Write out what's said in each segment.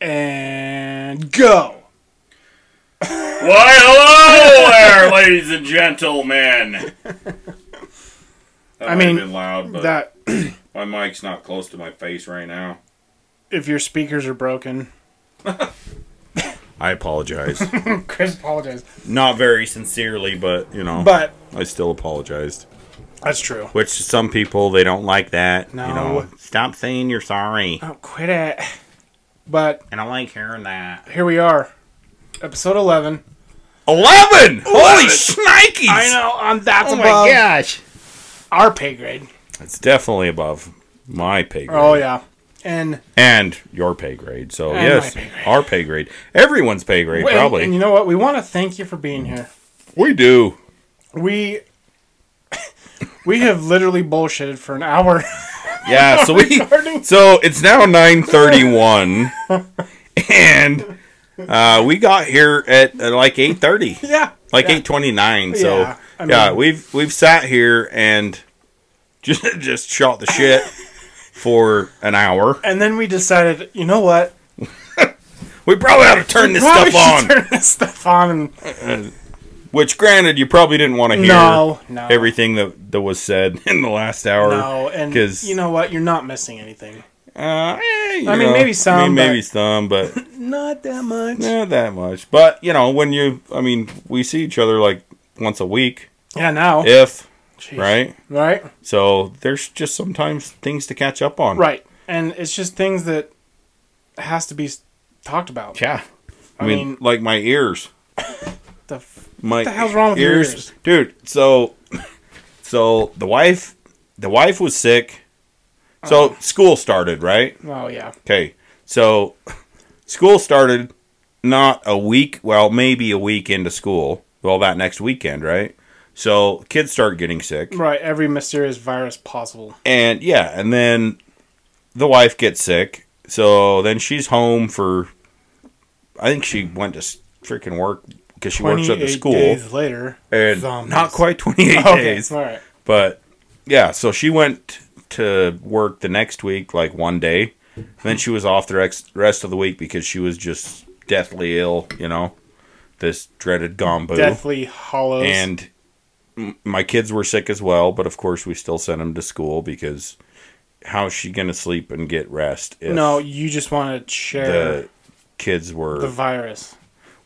And go. Why, hello there, ladies and gentlemen. That I mean, been loud, but That my mic's not close to my face right now. if your speakers are broken. I apologize. Chris apologized. not very sincerely, but you know, But I still apologized. that's true. Which some people they don't like that. No. You know, stop saying you're sorry. Oh, quit it. But and I like hearing that. here we are. Episode 11. Eleven! Holy shnikes! I know, on that's Oh above my gosh! our pay grade. It's definitely above my pay grade. Oh, yeah. And, And your pay grade. So And yes, my pay grade. our pay grade. Everyone's pay grade, and, probably. and you know what? We want to thank you for being here. we do. We. We have literally bullshitted for an hour. Yeah, so we so it's now nine thirty one, and uh, we got here at uh, like eight thirty, yeah. like yeah. eight twenty nine. So Yeah, I yeah, we've we've sat here and just just shot the shit for an hour. And then we decided, you know what? We probably ought to turn this stuff on. Turn this stuff on. And, Which, granted, you probably didn't want to hear no, no. everything that that was said in the last hour. No, and 'cause- you know what? You're not missing anything. Uh, eh, I mean, know, maybe some, I mean, maybe but- some, but Not that much. not that much. But you know, when you, I mean, we see each other like once a week, Yeah, now. if Jeez. right. Right? So there's just sometimes things to catch up on. Right. And it's just things that has to be talked about. Yeah. I, I mean, mean- like my ears. The f- My the hell's wrong with your ears? dude? So, so the wife, the wife was sick. So Uh-huh. school started, right? oh, yeah. Okay, so school started not a week, well, maybe a week into school. Well, that next weekend, right? So kids start getting sick, Right. Every mysterious virus possible. and yeah, and then the wife gets sick. So then she's home for. I think she went to freaking work because she works at the school, days later. and Zombies. not quite twenty eight Okay. days. All right. But yeah, so she went to work the next week, like one day. And then she was off the rex- rest of the week because she was just deathly ill, you know, this dreaded gombo. Deathly hollows. And m- my kids were sick as well, but of course we still sent them to school because how's she going to sleep and get rest no, you just want to share the kids were. the virus.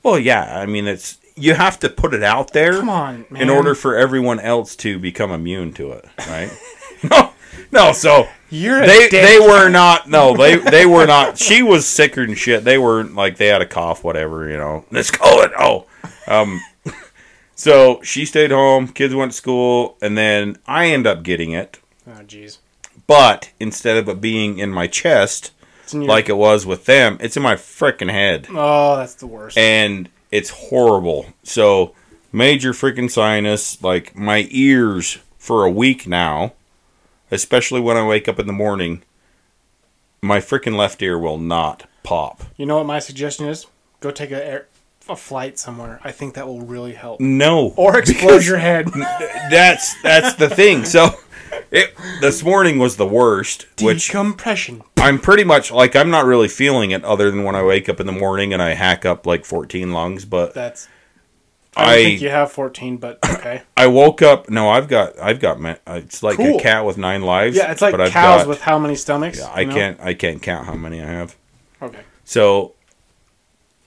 Well, yeah, I mean, it's. You have to put it out there Come on, man. in order for everyone else to become immune to it, right? no, no. So You're they they were not. No, they they were not. She was sicker than shit. They were like they had a cough, whatever. You know, let's call it. Oh, um. So she stayed home. Kids went to school, and then I end up getting it. Oh, jeez. But instead of it being in my chest your- like it was with them, it's in my freaking head Oh, that's the worst. and it's horrible. So major freaking sinus, like my ears for a week now, especially when I wake up in the morning, my freaking left ear will not pop. you know what my suggestion is? Go take a air, a flight somewhere. I think that will really help. No, Or explode your head. That's that's the thing. So it this morning was the worst, which Decompression. I'm pretty much like I'm not really feeling it other than when I wake up in the morning and I hack up like 14 lungs, but That's. I don't I- think you have 14, but okay. I woke up. No, I've got, I've got. ma- uh, It's like Cool. a cat with nine lives. Yeah, it's like but I've cows got- with how many stomachs? Yeah, I you know? can't, I can't count how many I have. Okay. So,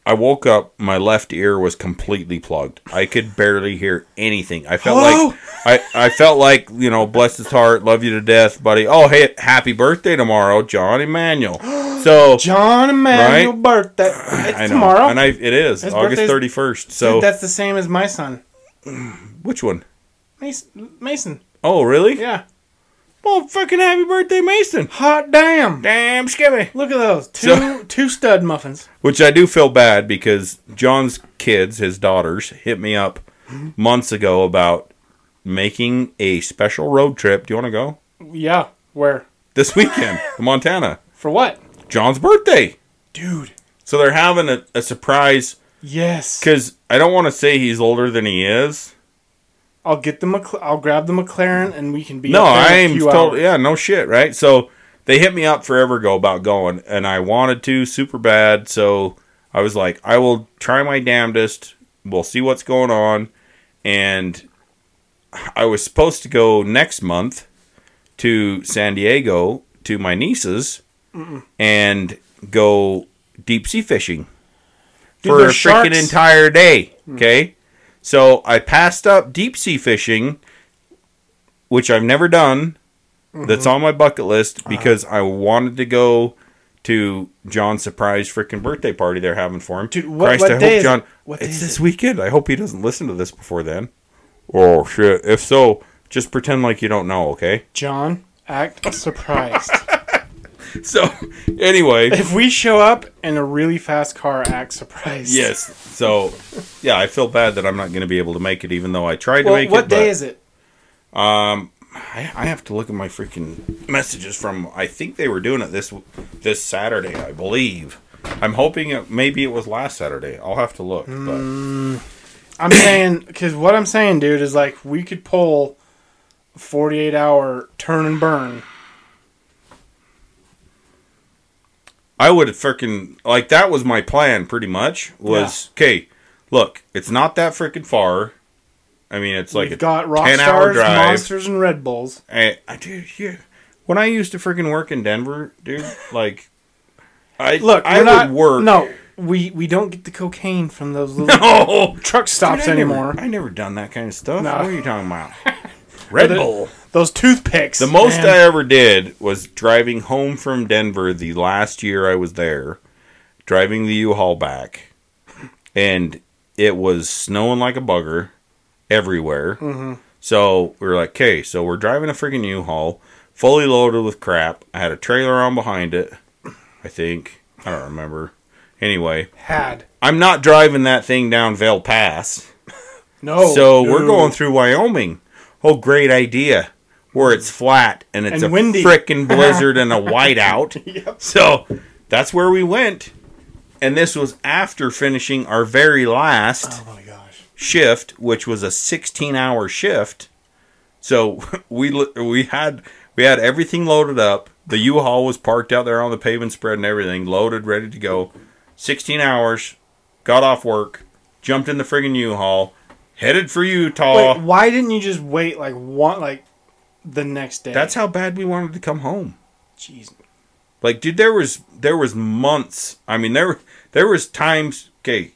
I woke up. My left ear was completely plugged. I could barely hear anything. I felt Hello? like, I, I felt like you know, bless his heart, love you to death, buddy. Oh, hey, happy birthday tomorrow, John Emmanuel. So John Emmanuel Right? birthday. It's I know, tomorrow. and I, it is His August thirty first. Dude, So, that's the same as my son, which one? Mason. Mason. Oh, really? Yeah. Well, fucking happy birthday, Mason. Hot damn. Damn, skimmy. Look at those two So- two stud muffins. Which I do feel bad because John's kids, his daughters, hit me up months ago about making a special road trip. Do you want to go? Yeah. Where? This weekend Montana. For what? John's birthday. Dude. So they're having a, a surprise Yes. because I don't want to say he's older than he is. I'll get the McL- I'll grab the McLaren and we can be. No, up there in a I'm told. Yeah, no shit, right? So they hit me up forever ago about going, and I wanted to super bad. So I was like, I will try my damnedest. We'll see what's going on. And I was supposed to go next month to San Diego to my nieces and go deep sea fishing Dude, for a freaking entire day. Mm. Okay. So I passed up deep sea fishing, which I've never done. That's Mm-hmm. on my bucket list Uh-huh. because I wanted to go to John's surprise freaking birthday party they're having for him. Dude, what- Christ, what I day hope John. it? What day it's this it? weekend. I hope he doesn't listen to this before then. Oh shit! If so, just pretend like you don't know, okay? John, act surprised. So, anyway, if we show up in a really fast car, act surprised. yes. So, yeah, I feel bad that I'm not going to be able to make it, even though I tried to make what it. What day but- is it? Um, I, I have to look at my freaking messages from. I think they were doing it this this Saturday, I believe. I'm hoping it, maybe it was last Saturday. I'll have to look. But I'm saying because what I'm saying, dude, is like we could pull a 48 hour turn and burn. I would have freaking like that was my plan. Pretty much was okay. Look, it's not that freaking far. I mean, it's like We've a got rock 10 hour stars, drive. monsters, and Red Bulls. I, I dude, yeah. When I used to freaking work in Denver, dude, like, I Look, I we're not, work. No, we we don't get the cocaine from those little no, truck stops Dude, I never- anymore. I never done that kind of stuff. No. What are you talking about? Red Bull. Those toothpicks. The most man. I ever did was driving home from Denver the last year I was there, driving the U-Haul back, and it was snowing like a bugger everywhere. Mm-hmm. So we were like, okay, so we're driving a freaking U-Haul, fully loaded with crap. I had a trailer on behind it, I think. I don't remember. Anyway, had I'm not driving that thing down Vail Pass. no. So we're Oh, going through Wyoming. Oh, great idea. Where it's flat and it's And a windy. frickin' blizzard and a whiteout. Yep. So that's where we went. And this was after finishing our very last Oh my gosh. shift, which was a 16-hour shift. So we we had we had everything loaded up. The U-Haul was parked out there on the pavement spread and everything, loaded, ready to go. 16 hours, got off work, jumped in the friggin' U-Haul, headed for Utah. Wait, why didn't you just wait like one like the next day? That's how bad we wanted to come home. jeez. Like, dude, there was there was months. I mean, there there was times. Okay,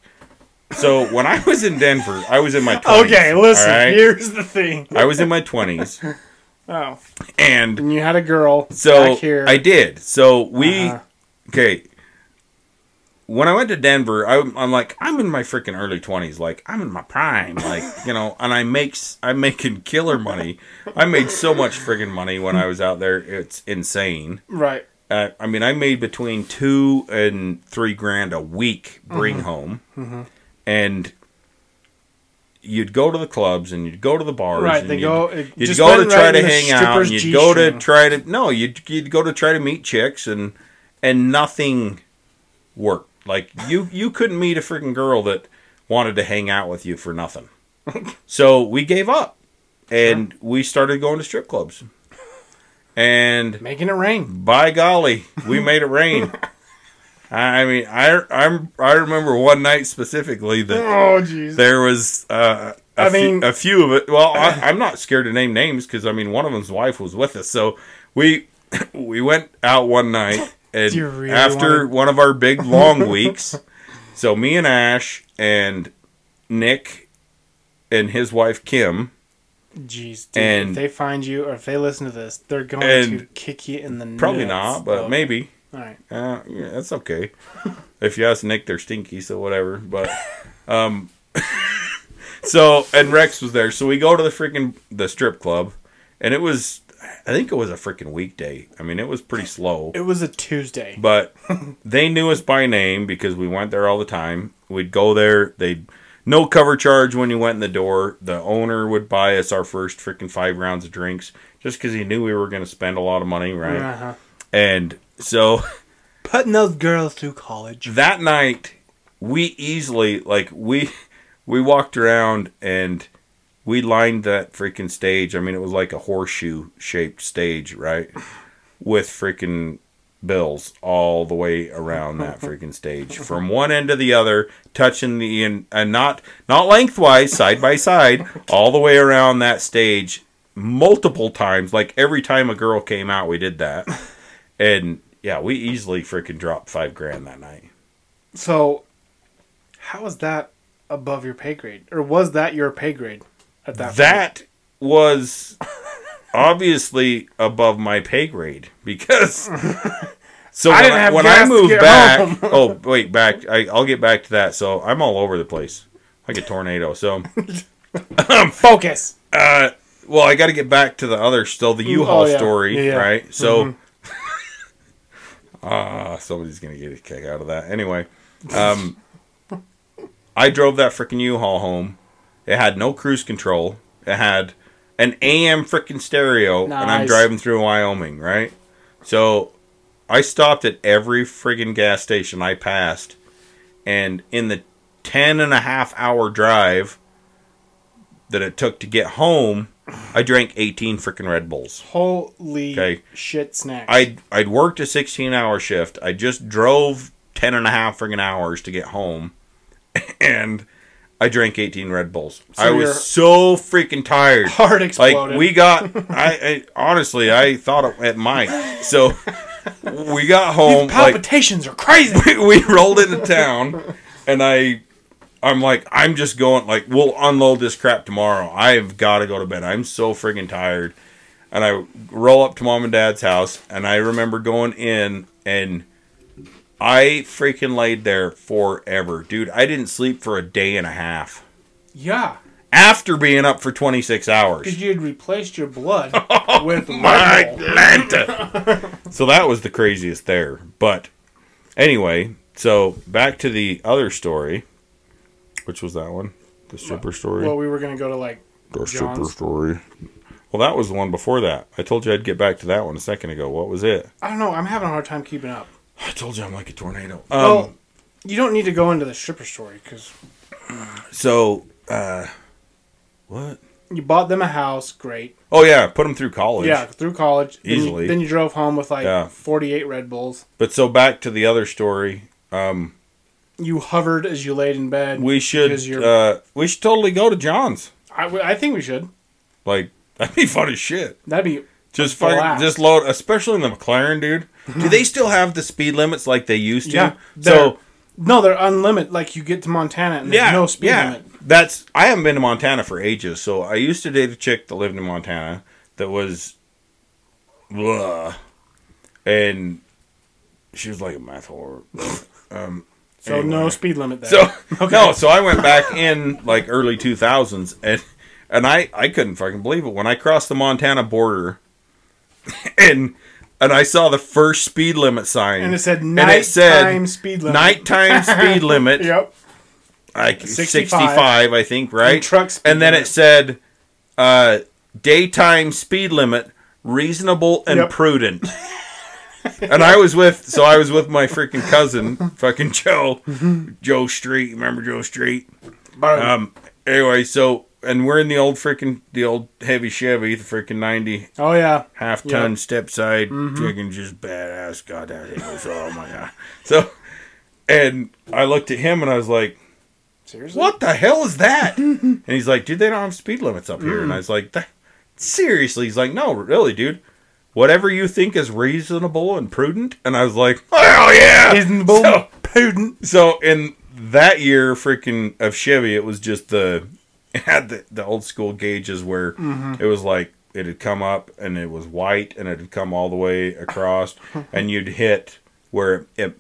so when I was in Denver, I was in my 20s, Okay, listen. right? Here's the thing. I was in my twenties, Oh, and and you had a girl so back here. I did. So we Uh-huh. okay. When I went to Denver, I, I'm like, I'm in my freaking early twenties. Like, I'm in my prime. Like, you know, and I makes I'm making killer money. I made so much friggin' money when I was out there. It's insane. right. Uh, I mean, I made between two and three grand a week bring home, and you'd go to the clubs and you'd go to the bars. Right, and they you'd, go- it You'd go to try right to hang out. And you'd go to try to no. You'd you'd go to try to meet chicks and and nothing worked. Like you you couldn't meet a freaking girl that wanted to hang out with you for nothing. so we gave up, and we started going to strip clubs. And Making it rain. by golly, we made it rain. I mean, I I'm, I remember one night specifically that Oh jeez. there was uh, a, I few, mean- a few of it. Well, I, I'm not scared to name names because I mean, one of them's wife was with us, so we we went out one night and really after wanna- one of our big long weeks. So me and Ash and Nick and his wife Kim Jeez, dude, And- if they find you or if they listen to this, they're going to kick you in the probably not, but maybe. All right. Uh, yeah, that's okay. if you ask Nick, they're stinky, so whatever. But, um, so and Rex was there, so we go to the freaking the strip club, and it was, I think it was a freaking weekday. I mean, it was pretty slow, It was a Tuesday. but they knew us by name because we went there all the time. We'd go there. They'd no cover charge when you went in the door. The owner would buy us our first freaking five rounds of drinks just because he knew we were going to spend a lot of money, right? Uh-huh. And so. Putting those girls through college. that night we easily like we we walked around and we lined that freaking stage. I mean it was like a horseshoe shaped stage right? With freaking bills all the way around that freaking stage. From one end to the other touching the and, and not not lengthwise side by side all the way around that stage multiple times. Like every time a girl came out we did that. And yeah we easily freaking dropped five grand that night. So, how is that above your pay grade, or was that your pay grade at that? that was obviously above my pay grade because so I when I, have when I to moved back oh wait back I, i'll get back to that so i'm all over the place like a tornado so point? Focus. uh well i got to get back to the other still the u-haul Oh, yeah. story Yeah, yeah. right so uh somebody's gonna get a kick out of that anyway um i drove that freaking u-haul home it had no cruise control it had an am freaking stereo and i'm driving through wyoming right so i stopped at every friggin gas station i passed and in the 10 and a half hour drive that it took to get home i drank 18 freaking red bulls Holy Okay. shit snacks. I'd I'd worked a 16 hour shift. I just drove 10 and a half friggin' hours to get home. And I drank 18 Red Bulls. So I was so freaking tired. heart exploded. Like we got I, I honestly I thought it, it might. So we got home like palpitations are crazy. we, we rolled into town and I I'm like I'm just going like we'll unload this crap tomorrow. I've got to go to bed. I'm so freaking tired. And I roll up to mom and dad's house and I remember going in and I freaking laid there forever. Dude, I didn't sleep for a day and a half yeah, after being up for 26 hours. because you had replaced your blood oh, with My Red Bull. Atlanta. so that was the craziest there. But anyway, so back to the other story. Which was that one? The stripper story? Well, we were gonna go to like the stripper John's. story. Well, that was the one before that. I told you I'd get back to that one a second ago. What was it? I don't know. I'm having a hard time keeping up. I told you I'm like a tornado. Um, well, you don't need to go into the stripper story because so, uh, what? you bought them a house. Great. Oh, yeah, put them through college. Yeah, through college. Then you- Easily. Then you, drove home with like Yeah. 48 Red Bulls. But so back to the other story. Um, You hovered as you laid in bed. we should, uh, we should totally go to John's. I, I think we should. Like, that'd be fun as shit. That'd be Just fucking, blast. just load, especially in the McLaren, dude. Do they still have the speed limits like they used to? Yeah, So no, they're unlimited. Like you get to Montana and there's yeah, no speed yeah. limit. That's I haven't been to Montana for ages. So I used to date a chick that lived in Montana that was, blah, and she was like a math whore. um, So Anyway. no speed limit there. so no, so I went back in like early two thousands and and I I couldn't fucking believe it when I crossed the Montana border and and I saw the first speed limit sign and it said nighttime it said speed limit. nighttime speed limit Yep. like 65. 65, I think right And truck speed and then limit. it said uh daytime speed limit reasonable and Yep. prudent and I was with so I was with my freaking cousin fucking Joe Joe Street remember Joe Street um anyway so and we're in the old freaking the old heavy Chevy the freaking 90 oh yeah. half ton Yep. step side mm-hmm. freaking just badass god that thing was oh my god so and I looked at him and I was like Seriously. what the hell is that? and he's like, dude, they don't have speed limits up here. And mm. I was like, "That- seriously? He's like, no, really, dude. Whatever you think is reasonable and prudent. And I was like, hell yeah. Reasonable, So, prudent. so in that year, freaking of Chevy, it was just the it had the, the old school gauges where mm-hmm. it was like it had come up and it was white and it had come all the way across, and you'd hit where it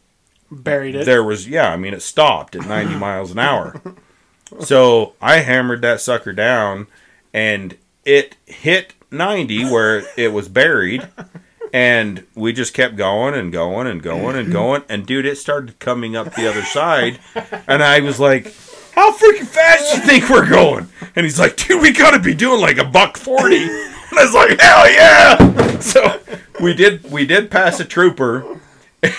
Buried it. there was yeah i mean it stopped at 90 miles an hour. So i hammered that sucker down and it hit 90 where it was buried and we just kept going and going and going and going. And dude it started coming up the other side and i was like how freaking fast do you think we're going and he's like dude we gotta be doing like a buck 40 and i was like hell yeah so we did we did pass a trooper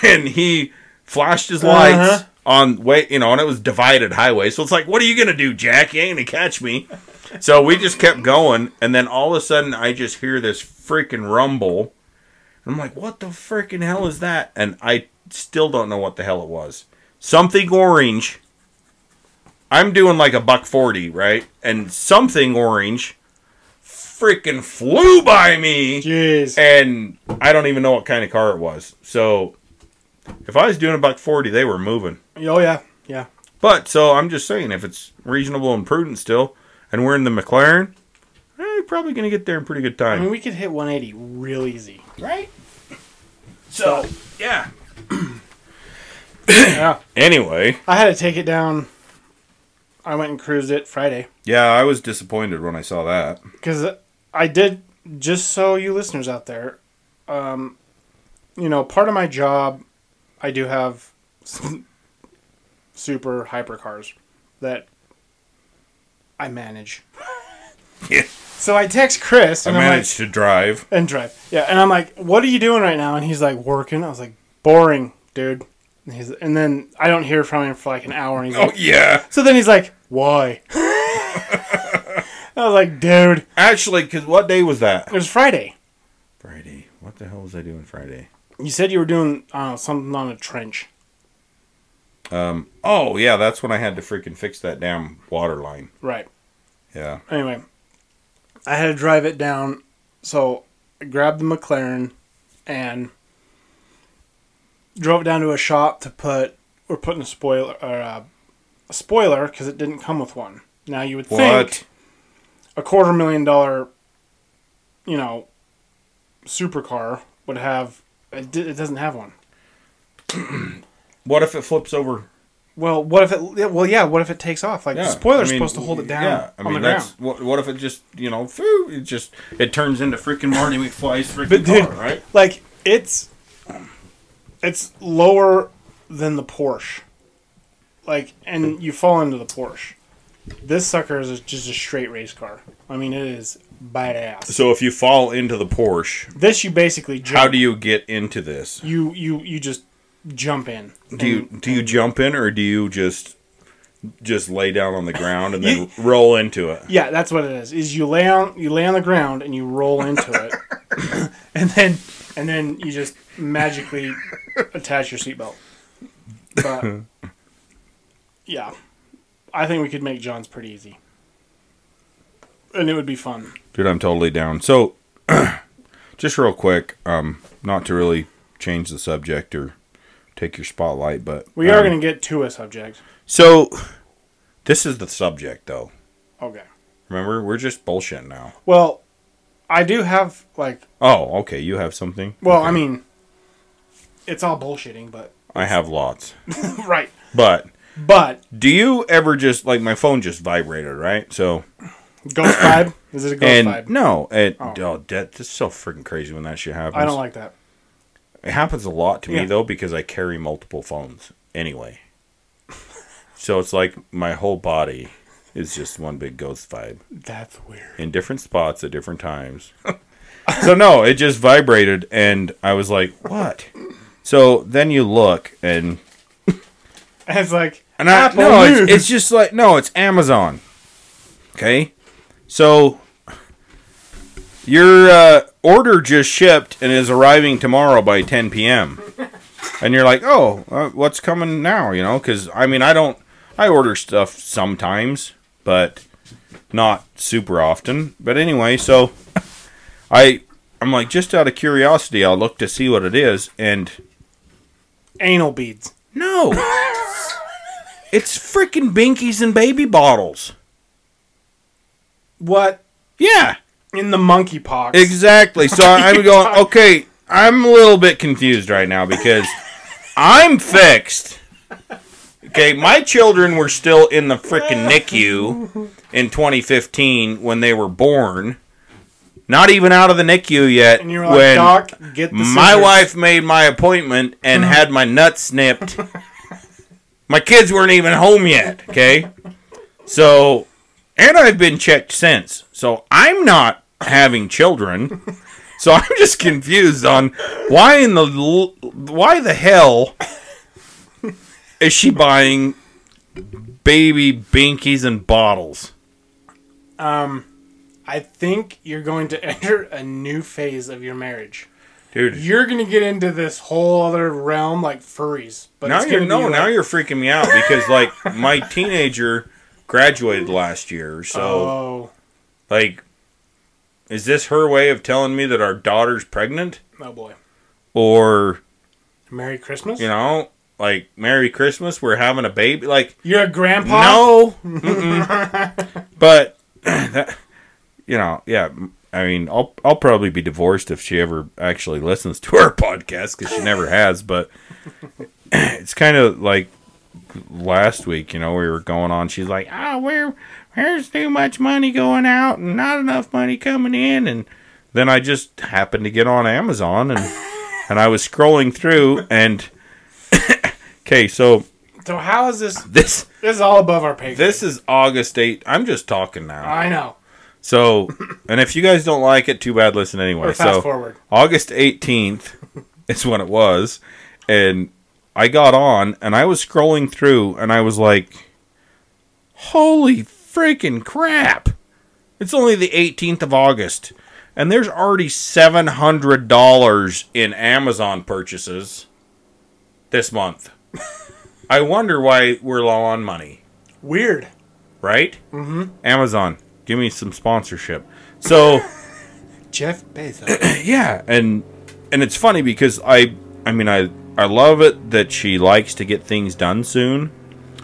and he flashed his lights Uh-huh. on way you know and it was divided highway so it's like what are you gonna do jack you ain't gonna catch me so we just kept going and then all of a sudden i just hear this freaking rumble I'm like, what the freaking hell is that? And I still don't know what the hell it was. Something orange. I'm doing like a buck forty, right? And something orange freaking flew by me. Jeez. And I don't even know what kind of car it was. So if I was doing a buck forty, they were moving. Oh yeah, yeah. But so I'm just saying, if it's reasonable and prudent still, and we're in the McLaren, eh, you're probably gonna get there in pretty good time. I mean, we could hit 180 real easy. right? So yeah. yeah. Anyway, I had to take it down. I went and cruised it Friday yeah, I was disappointed when I saw that. because I did. Just so you listeners out there, um, you know, part of my job, I do have some super hypercars that I manage. Yeah. So I text Chris I and I am like, managed to drive. and drive. Yeah, and I'm like, "What are you doing right now?" And he's like, "Working." I was like, "Boring, dude." And, he's, and then I don't hear from him for like an hour, and he's Oh like, yeah, "So then he's like, why?" I was like, "Dude, actually, because what day was that? it was Friday. Friday. What the hell was I doing Friday? You said you were doing uh, something on a trench." Um. Oh yeah, that's when I had to freaking fix that damn water line. Right. Yeah. Anyway, I had to drive it down, so I grabbed the McLaren and drove down to a shop to put. We're putting a spoiler or uh, a spoiler because it didn't come with one. Now you would think a quarter million dollar, you know, supercar would have. It, di- it doesn't have one. What if it flips over? Well, what if it? yeah, Well, yeah. What if it takes off? Like the spoiler's I mean, supposed to hold it down Yeah, I on mean the that's ground. what. What if it just you know, phew, it just it turns into freaking Marty McFly's freaking But dude, car, right? like it's it's lower than the Porsche. Like, and you fall into the Porsche. This sucker is just a straight race car. I mean, it is badass. So if you fall into the Porsche, This you basically jump. how do you get into this? you you you just jump in? Do you do you jump in or do you just just lay down on the ground and then You- roll into it? Yeah, that's what it is. Is you lay on you lay on the ground and you roll into it, and then and then you just magically attach your seatbelt. But yeah, I think we could make John's pretty easy, and it would be fun. Dude, I'm totally down. So, just real quick, um, not to really change the subject or take your spotlight, but We are um, going to get to a subject. So, this is the subject, though. Okay. Remember, we're just bullshit now. Well, I do have like. Oh, okay. You have something. Well, Okay. I mean, it's all bullshitting, but I have lots. right. But But do you ever just like my phone just vibrated, right? So Ghost Vibe is it a Ghost and Vibe? no, it Oh. oh, that, that's so freaking crazy when that shit happens. I don't like that. It happens a lot to me though because I carry multiple phones anyway. so it's like my whole body is just one big ghost vibe That's weird. in different spots at different times. so no, it just vibrated and I was like, "What?" So then you look and it's like and I Apple no, it's, it's just like no, it's Amazon. Okay, so your uh, order just shipped and is arriving tomorrow by 10 p.m. And you're like, oh, uh, what's coming now? You know, because I mean, I don't, I order stuff sometimes, but not super often. But anyway, so I, I'm like, just out of curiosity, I'll look to see what it is, and anal beads. no, it's freaking binkies and baby bottles. What Yeah, in the monkey pox? exactly. So I'm going, okay, I'm a little bit confused right now because I'm fixed. Okay, my children were still in the freaking NICU in 2015 when they were born. Not even out of the NICU yet. and you're like, when Doc, get the my scissors." wife made my appointment and had my nuts snipped. my kids weren't even home yet, okay? So, and I've been checked since. So, I'm not having children. So, I'm just confused on why in the why the hell is she buying baby binkies and bottles? Um, I think you're going to enter a new phase of your marriage. dude. You're gonna get into this whole other realm like furries. But now you're no, be now you're freaking me out because like my teenager graduated last year, so Oh, like, is this her way of telling me that our daughter's pregnant, oh boy. or Merry Christmas. you know, like Merry Christmas, we're having a baby? Like, You're a grandpa. no, but that, you know, yeah. I mean, I'll I'll probably be divorced if she ever actually listens to our podcast because she never has. But it's kind of like last week, you know, we were going on. She's like, "Oh, where there's too much money going out and not enough money coming in," and then I just happened to get on Amazon and and I was scrolling through and okay, so So how is this? this This is all above our pay. grade. this is August 8th. I'm just talking now. I know. So, and if you guys don't like it, too bad. Listen anyway. Or fast so, forward. August 18th is when it was, and I got on and I was scrolling through and I was like, "Holy freaking crap! It's only the 18th of August, and there's already seven hundred dollars in Amazon purchases this month. I wonder why we're low on money." Weird. right? Mm-hmm. Amazon, give me some sponsorship. So Jeff Bezos. yeah, and and it's funny because I I mean I I love it that she likes to get things done soon.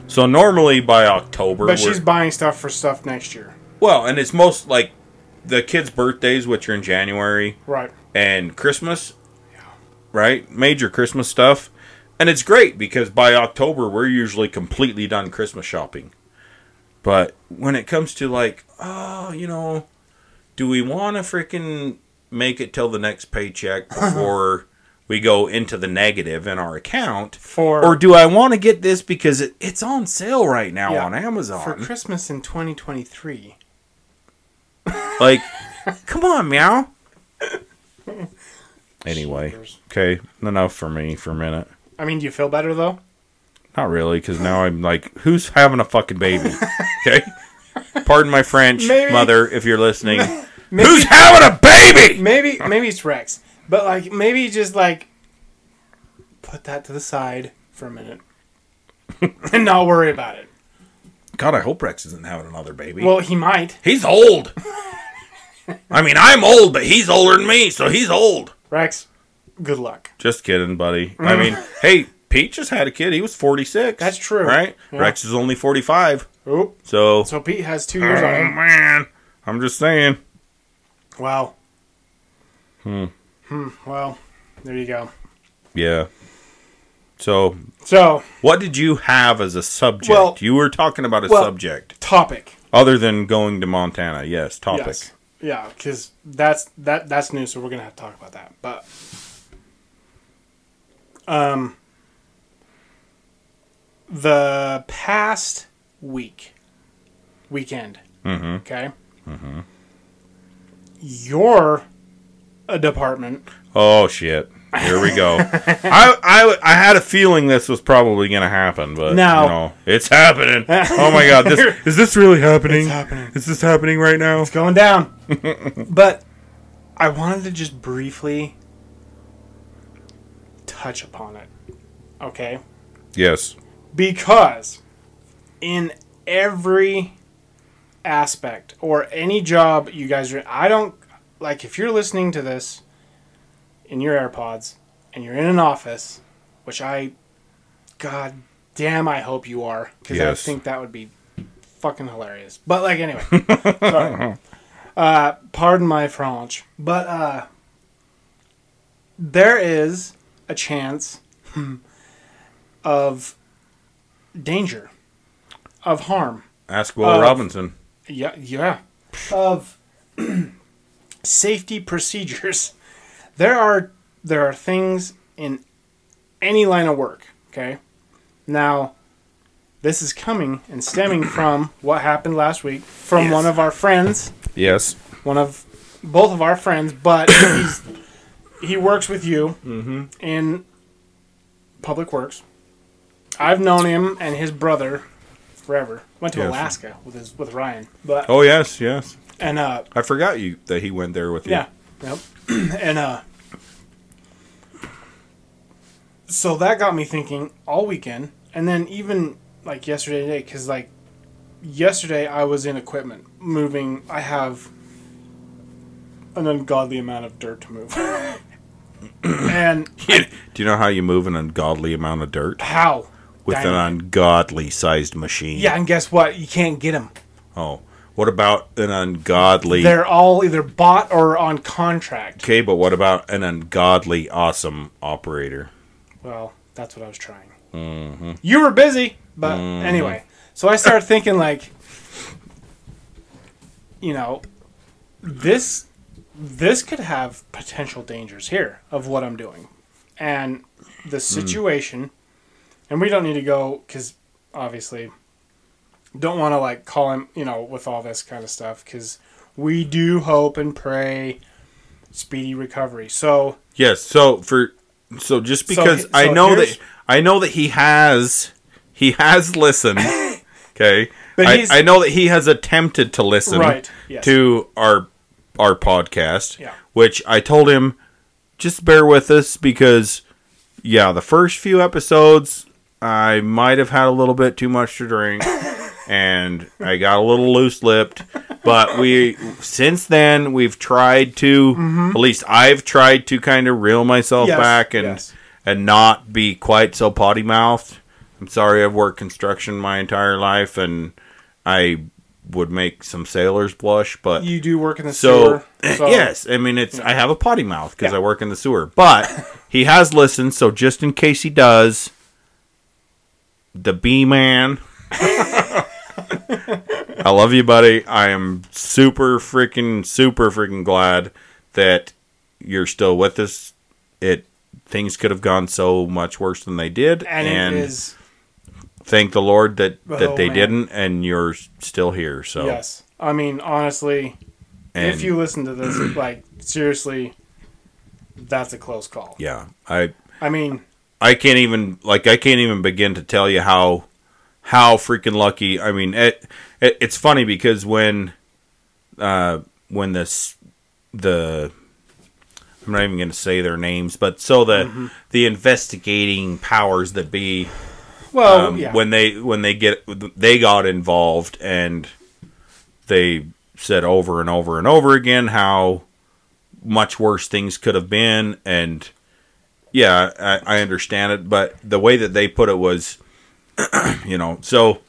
So normally by October, but she's buying stuff for stuff next year. well, and it's most like the kids' birthdays, which are in January, Right. and Christmas, yeah. right? Major Christmas stuff. And it's great because by October we're usually completely done Christmas shopping. But when it comes to like, oh, you know, do we want to freaking make it till the next paycheck before we go into the negative in our account? For Or do I want to get this because it, it's on sale right now Yeah. on Amazon? for Christmas in 2023. Like, come on, meow. Anyway, okay, enough for me for a minute. I mean, do you feel better though? Not really, because now I'm like, who's having a fucking baby? Okay, pardon my French, Maybe- mother, if you're listening. Maybe, Who's having a baby? maybe maybe it's Rex, but like maybe just like put that to the side for a minute and not worry about it. God, I hope Rex isn't having another baby. Well, he might. he's old. I mean, I'm old, but he's older than me, so he's old. Rex, good luck. Just kidding, buddy. I mm. mean, hey, Pete just had a kid. He was 46. That's true. right? Yeah. Rex is only 45. Oop. So, So Pete has two years oh on him. man, I'm just saying. Wow. Hmm. Well, there you go. Yeah. So, So what did you have as a subject? Well- you were talking about a well- subject topic. other than going to Montana. Yes, topic. Yes. Yeah, because that's that that's new, so we're gonna have to talk about that. But um, the past week, weekend. Mhm. Okay. Your uh, department. Oh shit. Here we go. I, I I had a feeling this was probably going to happen, but No. you know, it's happening. Oh my god, this is this really happening? It's happening. Is this happening right now? It's going down. but I wanted to just briefly touch upon it. Okay. Yes. Because in every aspect or any job you guys are I don't like if you're listening to this in your AirPods and you're in an office, which I god damn I hope you are cuz I think that would be fucking hilarious. But like anyway. sorry. Uh pardon my French, but uh there is a chance of danger, of harm. Ask Will Uh, Robinson. Yeah, yeah. Of safety procedures. There are there are things in any line of work. Okay. Now, this is coming and stemming from what happened last week from Yes. one of our friends, Yes. one of both of our friends, but he's he works with you in public works. I've known him and his brother forever. Went to Yes. Alaska with his with Ryan, but Oh yes, yes. and uh I forgot you that he went there with you. yeah, yep, and uh so that got me thinking all weekend, and then even like yesterday today, because like yesterday I was in equipment moving. I have an ungodly amount of dirt to move, and Do you know how you move an ungodly amount of dirt how with an ungodly sized machine? Yeah, and guess what? You can't get them. Oh, what about an ungodly? They're all either bought or on contract. Okay, but what about an ungodly awesome operator? Well, that's what I was trying. Mm-hmm. You were busy, but mm-hmm. anyway. So I started thinking, like, you know, this this could have potential dangers here of what I'm doing, and the hmm. situation. And we don't need to go because obviously don't want to like call him, you know, with all this kind of stuff because we do hope and pray speedy recovery. So Yes. So for so just So because I know that I know that he has he has listened. Okay. But I, I know that he has attempted to listen Right, yes. to our our podcast. Yeah. Which I told him just bear with us because yeah, the first few episodes I might have had a little bit too much to drink and I got a little loose lipped. But we since then we've tried to mm-hmm. at least I've tried to kind of reel myself Yes, back and yes. and not be quite so potty mouthed. I'm sorry I've worked construction my entire life and I would make some sailors blush, but you do work in the so, sewer. So yes, I mean it's I have a potty mouth because Yeah. I work in the sewer. But he has listened, so just in case he does, the B man. I love you, buddy. I am super freaking super freaking glad that you're still with us. It things could have gone so much worse than they did, and, and, it is thank the Lord that oh, that Oh, they man. didn't, and you're still here. So yes. I mean, honestly, and if you listen to this, like seriously, that's a close call. yeah, I I mean, I can't even like I can't even begin to tell you how how freaking lucky. I mean, it, it it's funny because when uh when this the I'm not even going to say their names, but so the Mm-hmm. the investigating powers that be well, um, yeah. when they when they get they got involved and they said over and over and over again how much worse things could have been and yeah I, I understand it but the way that they put it was you know so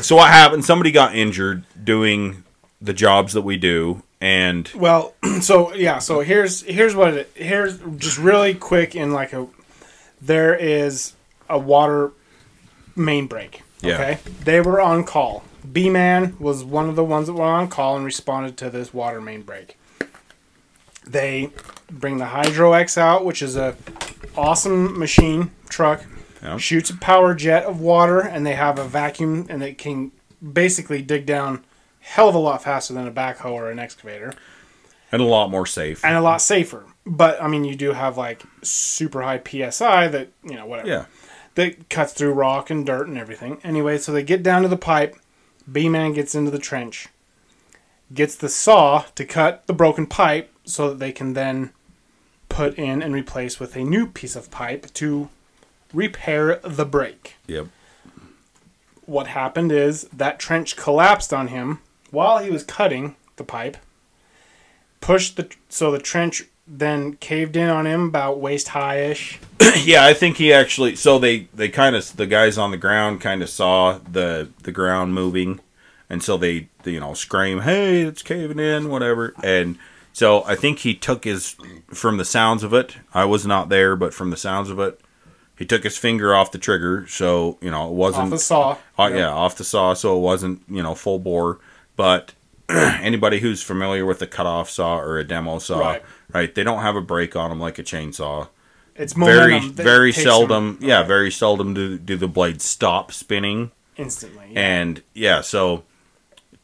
so what happened somebody got injured doing the jobs that we do and Well, so yeah, so here's here's what it here's just really quick in like a there is a water main break. Yeah. Okay, they were on call. B man was one of the ones that were on call and responded to this water main break. They bring the Hydro X out, which is a awesome machine truck. Yeah. Shoots a power jet of water, and they have a vacuum, and it can basically dig down hell of a lot faster than a backhoe or an excavator and a lot more safe and a lot safer. But I mean, you do have like super high psi that you know whatever yeah that cuts through rock and dirt and everything. Anyway, so they get down to the pipe. B man gets into the trench, gets the saw to cut the broken pipe so that they can then put in and replace with a new piece of pipe to repair the break. yep What happened is that trench collapsed on him while he was cutting the pipe. Pushed the so the trench then caved in on him about waist high ish. yeah, I think he actually. So they they kind of the guys on the ground kind of saw the the ground moving, and so they, they you know scream, "Hey, it's caving in!" Whatever. And so I think he took his from the sounds of it. I was not there, but from the sounds of it, he took his finger off the trigger. So you know it wasn't Off the saw. uh, yeah, off the saw, so it wasn't you know full bore. But anybody who's familiar with a cutoff saw or a demo saw, Right. right, they don't have a break on them like a chainsaw It's very very seldom them yeah very seldom do, do the blades stop spinning instantly. yeah. and yeah so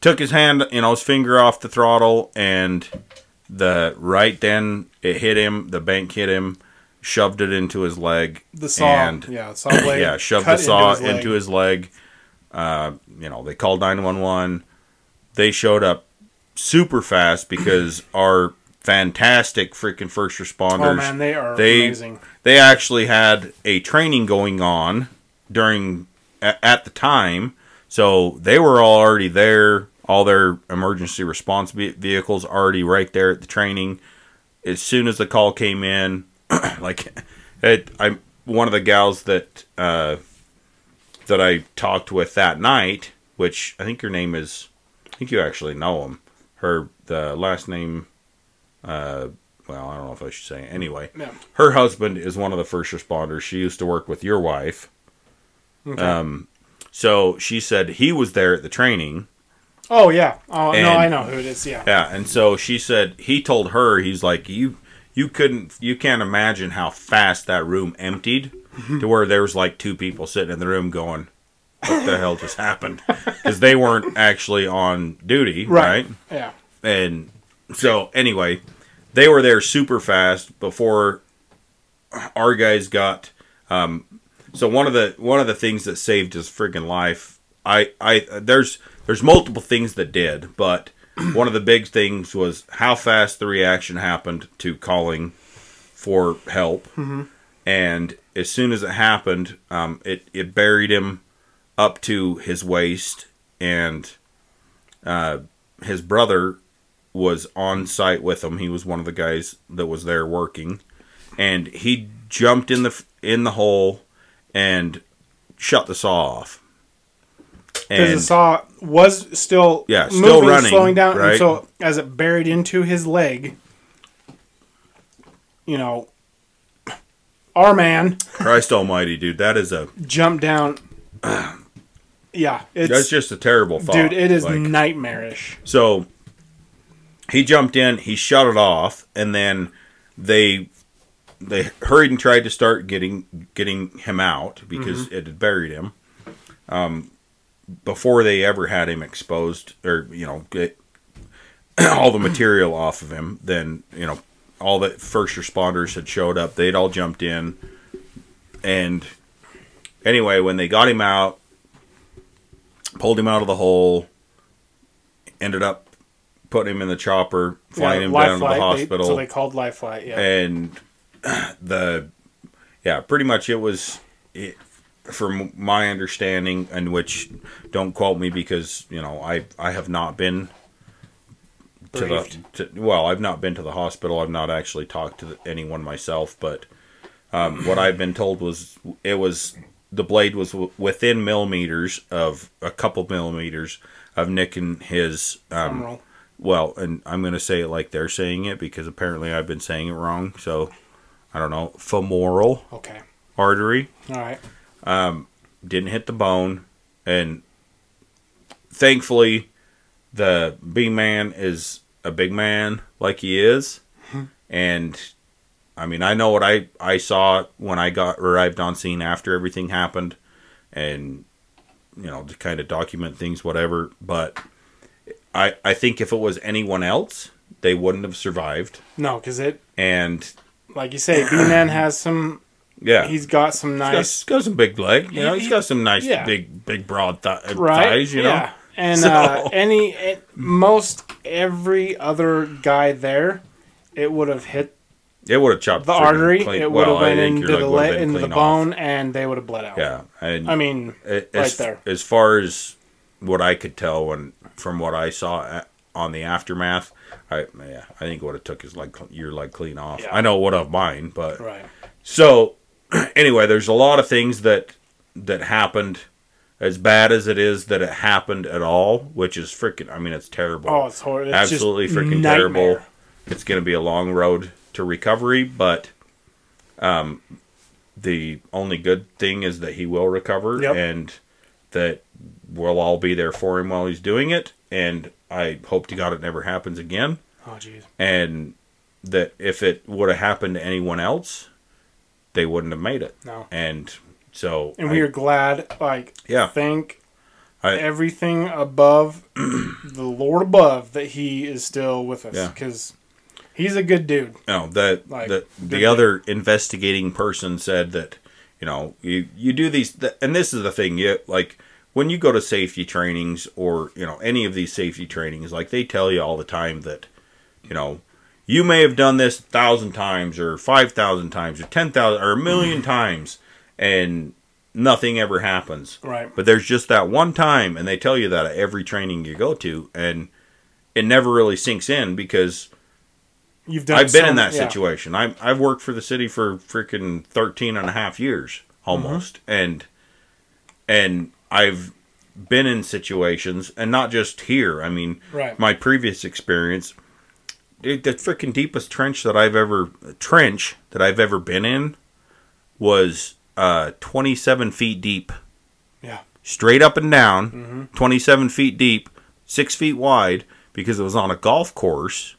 took his hand you know his finger off the throttle and the right then it hit him the bank hit him shoved it into his leg the saw, and yeah, saw blade. yeah shoved the saw his leg. into his leg uh, you know they called 911 they showed up super fast because our fantastic freaking first responders. Oh man, they are They- amazing. they actually had a training going on during at, at the time so they were all already there all their emergency response vehicles already right there at the training as soon as the call came in like it, i one of the gals that uh, that i talked with that night which i think your name is i think you actually know him her the last name uh, well i don't know if i should say it. anyway Yeah. her husband is one of the first responders. She used to work with your wife. Okay. Um, so she said he was there at the training. Oh yeah. Oh and- no, I know who it is. Yeah. Yeah, and so she said he told her he's like you you couldn't you can't imagine how fast that room emptied to where there was like two people sitting in the room going what the hell just happened because they weren't actually on duty right. Right. Yeah. and so anyway they were there super fast before our guys got um so one of the one of the things that saved his friggin' life i i there's there's multiple things that did but one of the big things was how fast the reaction happened to calling for help and as soon as it happened um it it buried him up to his waist and uh his brother was on site with him. He was one of the guys that was there working, and he jumped in the in the hole and shut the saw off. Because the saw was still Yeah, still moving, running, slowing down, right? and so as it buried into his leg, you know, our man Christ Almighty, dude, that is a jump down. yeah, it's that's just a terrible thought, dude. It is Like, nightmarish. So he jumped in, he shut it off, and then they they hurried and tried to start getting getting him out because it had buried him. Um, before they ever had him exposed or you know get all the material off of him, then you know all the first responders had showed up. They'd all jumped in, and anyway, when they got him out, pulled him out of the hole, ended up putting him in the chopper, flying Yeah, him down to the flight, they- hospital so they called life flight. Yeah, and the yeah pretty much it was it, from my understanding and which don't quote me because you know i i have not been to Briefed. the to, well i've not been to the hospital i've not actually talked to the, anyone myself but um, what i've been told was it was the blade was w- within millimeters of a couple millimeters of nicking his um, well, and I'm going to say it like they're saying it because apparently I've been saying it wrong. So I don't know. Femoral Okay, artery all right. Um, didn't hit the bone, and thankfully, the B man is a big man like he is, hmm. and I mean I know what I I saw when I got arrived on scene after everything happened, and you know to kind of document things whatever, but. I, I think if it was anyone else, they wouldn't have survived. No, because it, And like you say, B Man has some. Yeah, He's got some He's nice. got, he's got some big leg. You know, he's got some nice Yeah. big, big broad th- right? thighs. You know, yeah. And So- uh, any it, most every other guy there, it would have hit it would have chopped the artery. clean- it would have I went into the leg been into the off. bone, and they would have bled out. Yeah, and I mean, it, right as, there. as far as what I could tell, when from what I saw on the aftermath, I yeah, I think what it would have took his leg, your leg clean off. Yeah. I know it would have mine, but right. So, anyway, there's a lot of things that that happened. As bad as it is that it happened at all, which is freaking. I mean, it's terrible. Oh, it's horrible. It's Absolutely freaking nightmare. terrible. It's going to be a long road to recovery, but um, the only good thing is that he will recover, Yep. and that we'll all be there for him while he's doing it. And I hope to God it never happens again Oh, jeez. and that if it would have happened to anyone else, they wouldn't have made it. No. And so, And I- we are glad. Like, Yeah. thank I- everything above, the Lord above, that He is still with us Yeah. because He's a good dude. no that Like, the the other investigating person said that you know you you do these th- and this is the thing you like when you go to safety trainings or you know any of these safety trainings like they tell you all the time that you know You may have done this a thousand times, or five thousand times, or ten thousand, or a million times, and nothing ever happens. Right. But there's just that one time, and they tell you that at every training you go to, and it never really sinks in because You've done. I've been so- in that yeah. situation. I, I've worked for the city for freaking 13 and a half years almost. Mm-hmm. And, and I've been in situations, and not just here. I mean, Right. my previous experience, dude, the freaking deepest trench that I've ever, trench that I've ever been in was uh, 27 feet deep. Yeah. Straight up and down, mm-hmm. 27 feet deep, six feet wide, because it was on a golf course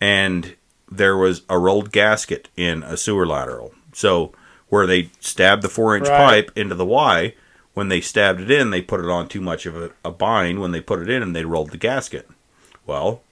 and there was a rolled gasket in a sewer lateral. So where they stabbed the four inch Right. pipe into the Y, when they stabbed it in, they put it on too much of a, a bind when they put it in and they rolled the gasket. Well,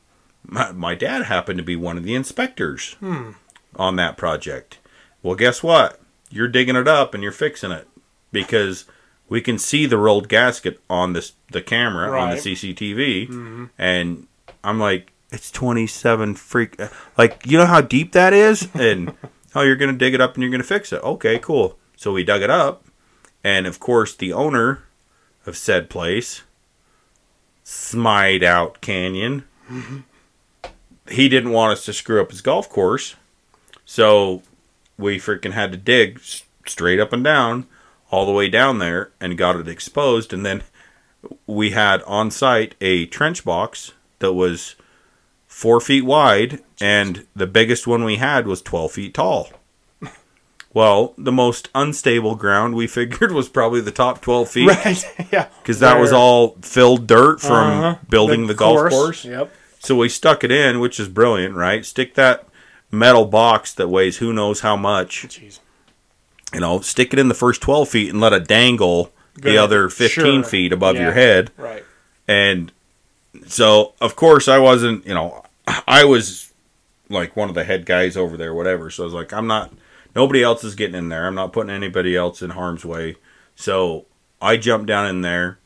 my, my dad happened to be one of the inspectors hmm. on that project. Well, guess what? You're digging it up and you're fixing it because we can see the rolled gasket on this the camera on the Right. CCTV, mm-hmm. and I'm like, it's 27 freak. Like, you know how deep that is, and oh, you're gonna dig it up and you're gonna fix it. Okay, cool. So we dug it up, and of course, the owner of said place, Smite Out Canyon, mm-hmm. He didn't want us to screw up his golf course, so we freaking had to dig straight up and down all the way down there and got it exposed and then we had on site a trench box that was four feet wide and the biggest one we had was 12 feet tall well the most unstable ground we figured was probably the top 12 feet Right. yeah. because that was all filled dirt from Uh-huh. building the, golf course Yep. So we stuck it in which is brilliant right stick that metal box that weighs who knows how much Jeez. you know, stick it in the first 12 feet and let it dangle the other 15 Sure. feet above Yeah. your head. Right. And so, of course, I wasn't, you know, I was like one of the head guys over there, whatever. So I was like, I'm not, nobody else is getting in there. I'm not putting anybody else in harm's way. So I jumped down in there.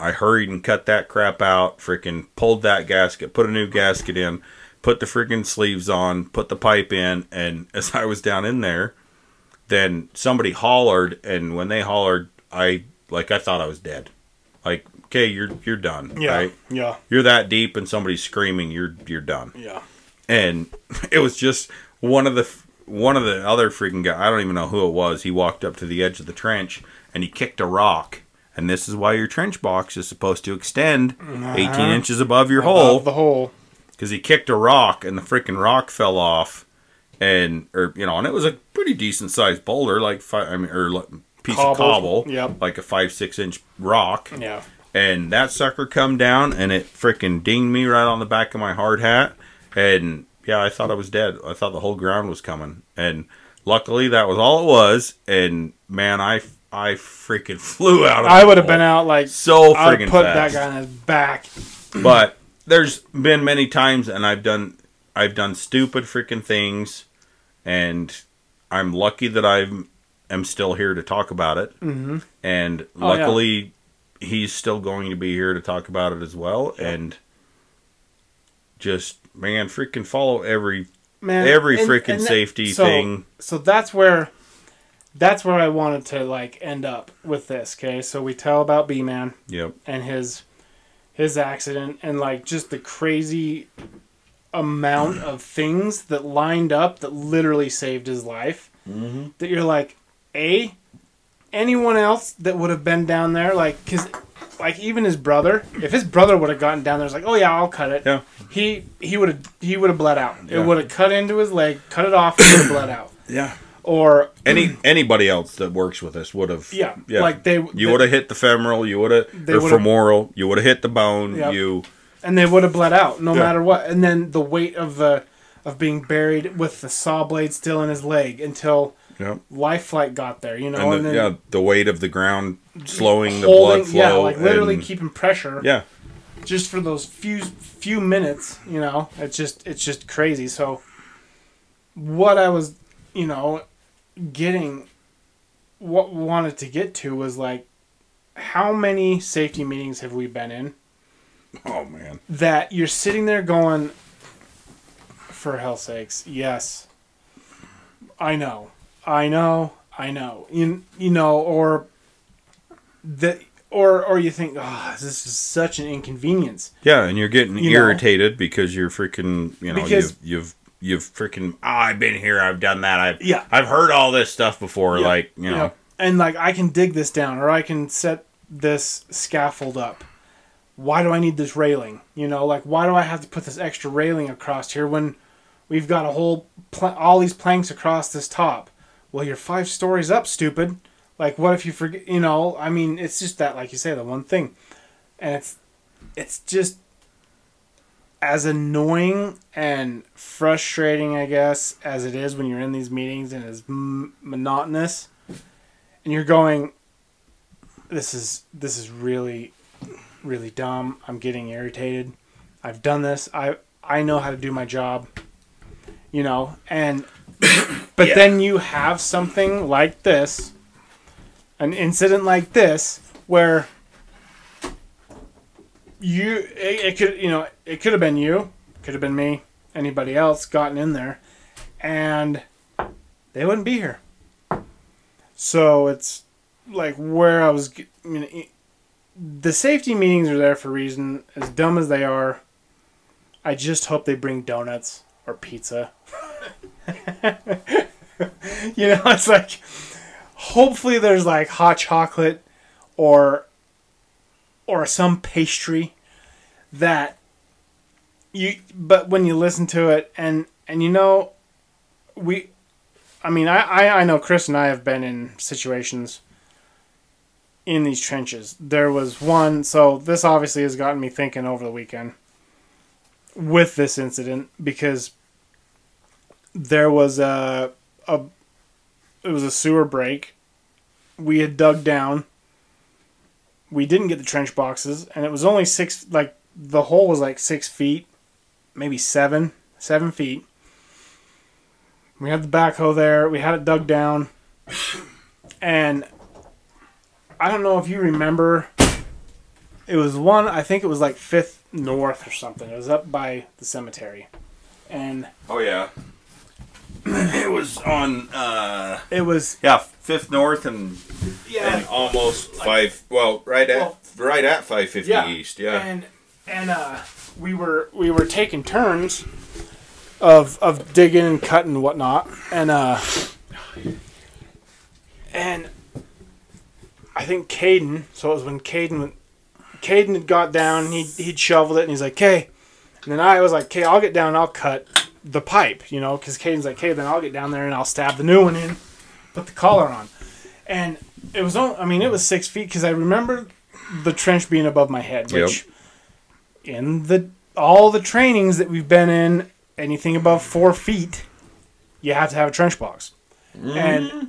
I hurried and cut that crap out, freaking pulled that gasket, put a new gasket in, put the freaking sleeves on, put the pipe in, and as I was down in there, then somebody hollered, and when they hollered, I like I thought I was dead. Like, okay, you're you're done, Yeah. right? Yeah. You're that deep, and somebody's screaming, you're you're done. Yeah. And it was just one of the one of the other freaking guy. I don't even know who it was. He walked up to the edge of the trench and he kicked a rock. And this is why your trench box is supposed to extend 18 Uh-huh. inches above your Above hole the hole. because he kicked a rock and the freaking rock fell off, and or you know, and it was a pretty decent sized boulder, like five, I mean, or like piece of Cobble. cobble, Yep. like a five six inch rock, Yeah. and that sucker come down and it freaking dinged me right on the back of my hard hat, and yeah, I thought I was dead. I thought the whole ground was coming, and luckily that was all it was, and man, I I freaking flew out. Of I would have been out like so I would put fast that guy on his back. but there's been many times and I've done I've done stupid freaking things and I'm lucky that I'm am still here to talk about it. Mm-hmm. And Oh, yeah. luckily he's still going to be here to talk about it as well and just man freaking follow every Man, every and- freaking and that- safety so- thing. So that's where that's where I wanted to like end up with this. Okay, so we tell about B Man Yep. and his his accident and like just the crazy amount of things that lined up that literally saved his life. Mm-hmm. That you're like, a anyone else that would have been down there, like, cause like even his brother, if his brother would have gotten down there, it's like, oh yeah, I'll cut it. Yeah. He he would have he would have bled out. Yeah. It would have cut into his leg, cut it off, and would have bled out. Yeah. Or Any anybody else that works with us would have yeah, like they you would have hit the femoral, you would have or femoral, you would have hit the bone, Yep. you and they would have bled out no Yeah. matter what. And then the weight of the of being buried with the saw blade still in his leg until Yep. life flight got there, you know, and and, the, then yeah, the weight of the ground slowing the blood flow. yeah, like literally and- keeping pressure, yeah, just for those few few minutes, you know. It's just it's just crazy. So what I was, you know, getting what we wanted to get to was like how many safety meetings have we been in oh man, that you're sitting there going For hell's sakes, yes. I know, I know, I know. You you know, or the or or you think, oh, this is such an inconvenience. Yeah, and you're getting You know. irritated because you're freaking, you know, Because- you've you've you've freaking. Oh, I've been here. I've done that. I've Yeah. I've heard all this stuff before. Yeah. Like you know, Yeah. and like I can dig this down, or I can set this scaffold up. Why do I need this railing? You know, like why do I have to put this extra railing across here when we've got a whole pl- all these planks across this top? Well, you're five stories up, stupid. Like, what if you forget? You know, I mean, it's just that, like you say, the one thing, and it's it's just as annoying and frustrating, I guess, as it is when you're in these meetings and as m- monotonous, and you're going, "This is this is really, really dumb. I'm getting irritated. I've done this. I I know how to do my job." You know, and but Yeah. then you have something like this, an incident like this, where you it, it could you know it could have been you could have been me anybody else gotten in there and they wouldn't be here. So it's like where i was I mean, the safety meetings are there for a reason as dumb as they are i just hope they bring donuts or pizza. You know it's like hopefully there's like hot chocolate or or some pastry that you but when you listen to it and and you know we i mean i i, I know chris and i have been in situations in these trenches. There was one so this obviously has gotten me thinking over the weekend with this incident because there was a a it was a sewer break. We had dug down we didn't get the trench boxes and it was only six like the hole was like six feet maybe seven seven feet. We had the backhoe there we had it dug down and i don't know if you remember it was one i think it was like fifth north or something. It was up by the cemetery. And oh yeah, it was on. uh it was Yeah, Fifth North and yeah and almost five. Well, right at Well, right at five fifty yeah. East. Yeah. and and uh, we were we were taking turns of of digging and cutting and whatnot, and uh, and I think Caden. So it was when Caden went- Caden had got down. He he'd shoveled it, and he's like, "Okay." And then I was like, "Okay, I'll get down. and I'll cut the pipe." You know, because Caden's like, "Okay, then I'll get down there and I'll stab the new one in, put the collar on." And it was, on, I mean, it was six feet because I remember the trench being above my head, Yep. which in the all the trainings that we've been in, anything above four feet, you have to have a trench box, and mm-hmm.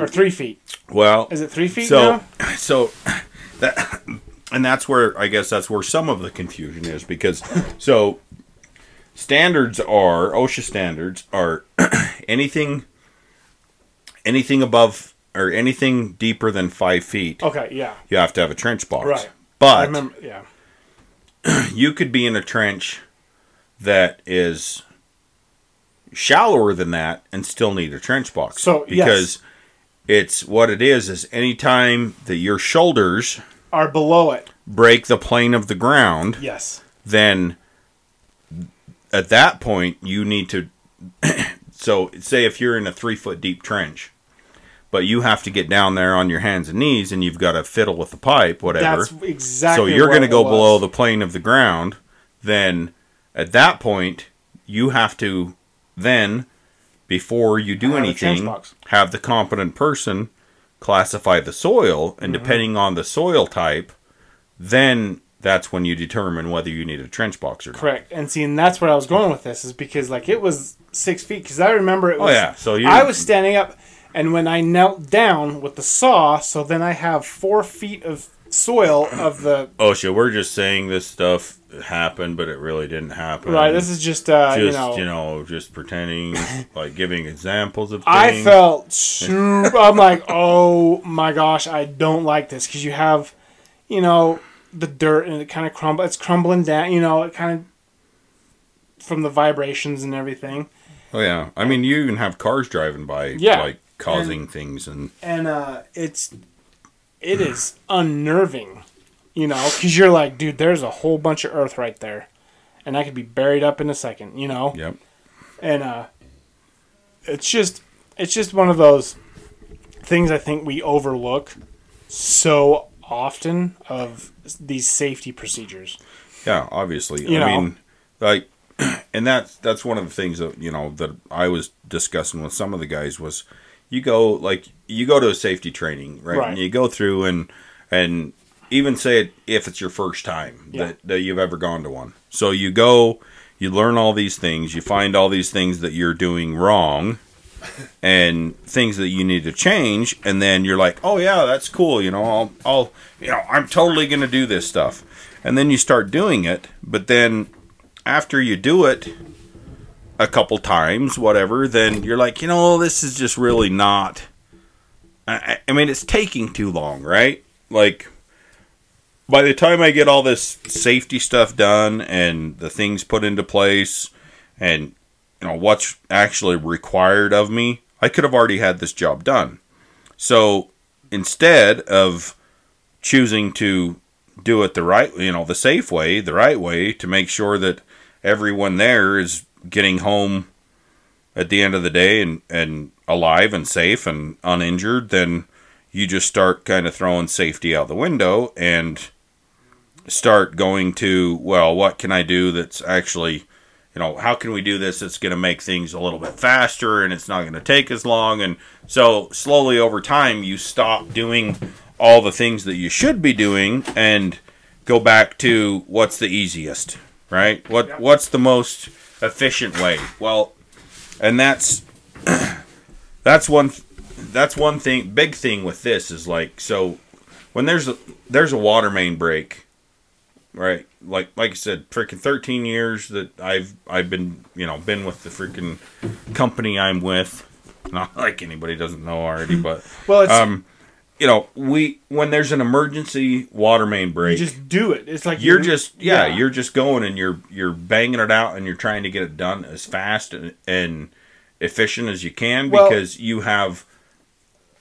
or three feet. well, Is it three feet so now? so that and that's where I guess that's where some of the confusion is because so standards are OSHA standards are anything anything above or anything deeper than five feet Okay, yeah, you have to have a trench box Right. But remember. Yeah, you could be in a trench that is shallower than that and still need a trench box. So, yes. because it's what it is is anytime that your shoulders are below it. break the plane of the ground, Yes, then at that point you need to so say if you're in a three foot deep trench but you have to get down there on your hands and knees and you've got to fiddle with the pipe whatever that's exactly. so you're going to go below the plane of the ground then at that point you have to then before you do Have anything have the competent person classify the soil and Mm-hmm. depending on the soil type then that's when you determine whether you need a trench box or not correct. And see, and that's where I was going with this is because like it was six feet because I remember it oh was. yeah so you I was standing up, and when I knelt down with the saw, so then I have four feet of soil of the. oh shit we're just saying this stuff happened but it really didn't happen Right, this is just uh, just you know. just pretending like giving examples of things I felt super. I'm like, oh my gosh, I don't like this because you have, you know, the dirt and it kind of crumble. It's crumbling down. You know, it kind of from the vibrations and everything. Oh yeah. I mean, you even have cars driving by, Yeah. like causing things, and and uh, it's it is unnerving, you know, because you're like, dude, there's a whole bunch of earth right there, and I could be buried up in a second, you know, yep. and uh, it's just it's just one of those things I think we overlook so often of these safety procedures. Yeah, obviously. You I know. mean, like, and that's that's one of the things that you know that I was discussing with some of the guys was, you go like you go to a safety training, right? Right. And you go through and and even say it if it's your first time Yeah. that that you've ever gone to one. So you go, you learn all these things, you find all these things that you're doing wrong. And things that you need to change, and then you're like, "Oh yeah, that's cool." You know, I'll, I'll, you know, I'm totally gonna do this stuff and then you start doing it but then after you do it a couple times whatever then you're like you know this is just really not I- I mean it's taking too long right like by the time i get all this safety stuff done and the things put into place and you know what's actually required of me i could have already had this job done. So instead of choosing to do it the right, you know, the safe way, the right way to make sure that everyone there is getting home at the end of the day and, and alive and safe and uninjured, then you just start kind of throwing safety out the window and start going to, well, what can I do that's actually, you know, how can we do this that's going to make things a little bit faster and it's not going to take as long? And so slowly over time, you stop doing all the things that you should be doing and go back to what's the easiest, right? What Yeah. what's the most efficient way? Well, and that's that's one that's one thing big thing with this is like so when there's a there's a water main break right? Like like i said freaking 13 years that i've i've been you know been with the freaking company i'm with. Not like anybody doesn't know already but Well, it's um you know we when there's an emergency water main break, you just do it. It's like you're just yeah, you're just going and you're you're banging it out and you're trying to get it done as fast and, and efficient as you can Well- because you have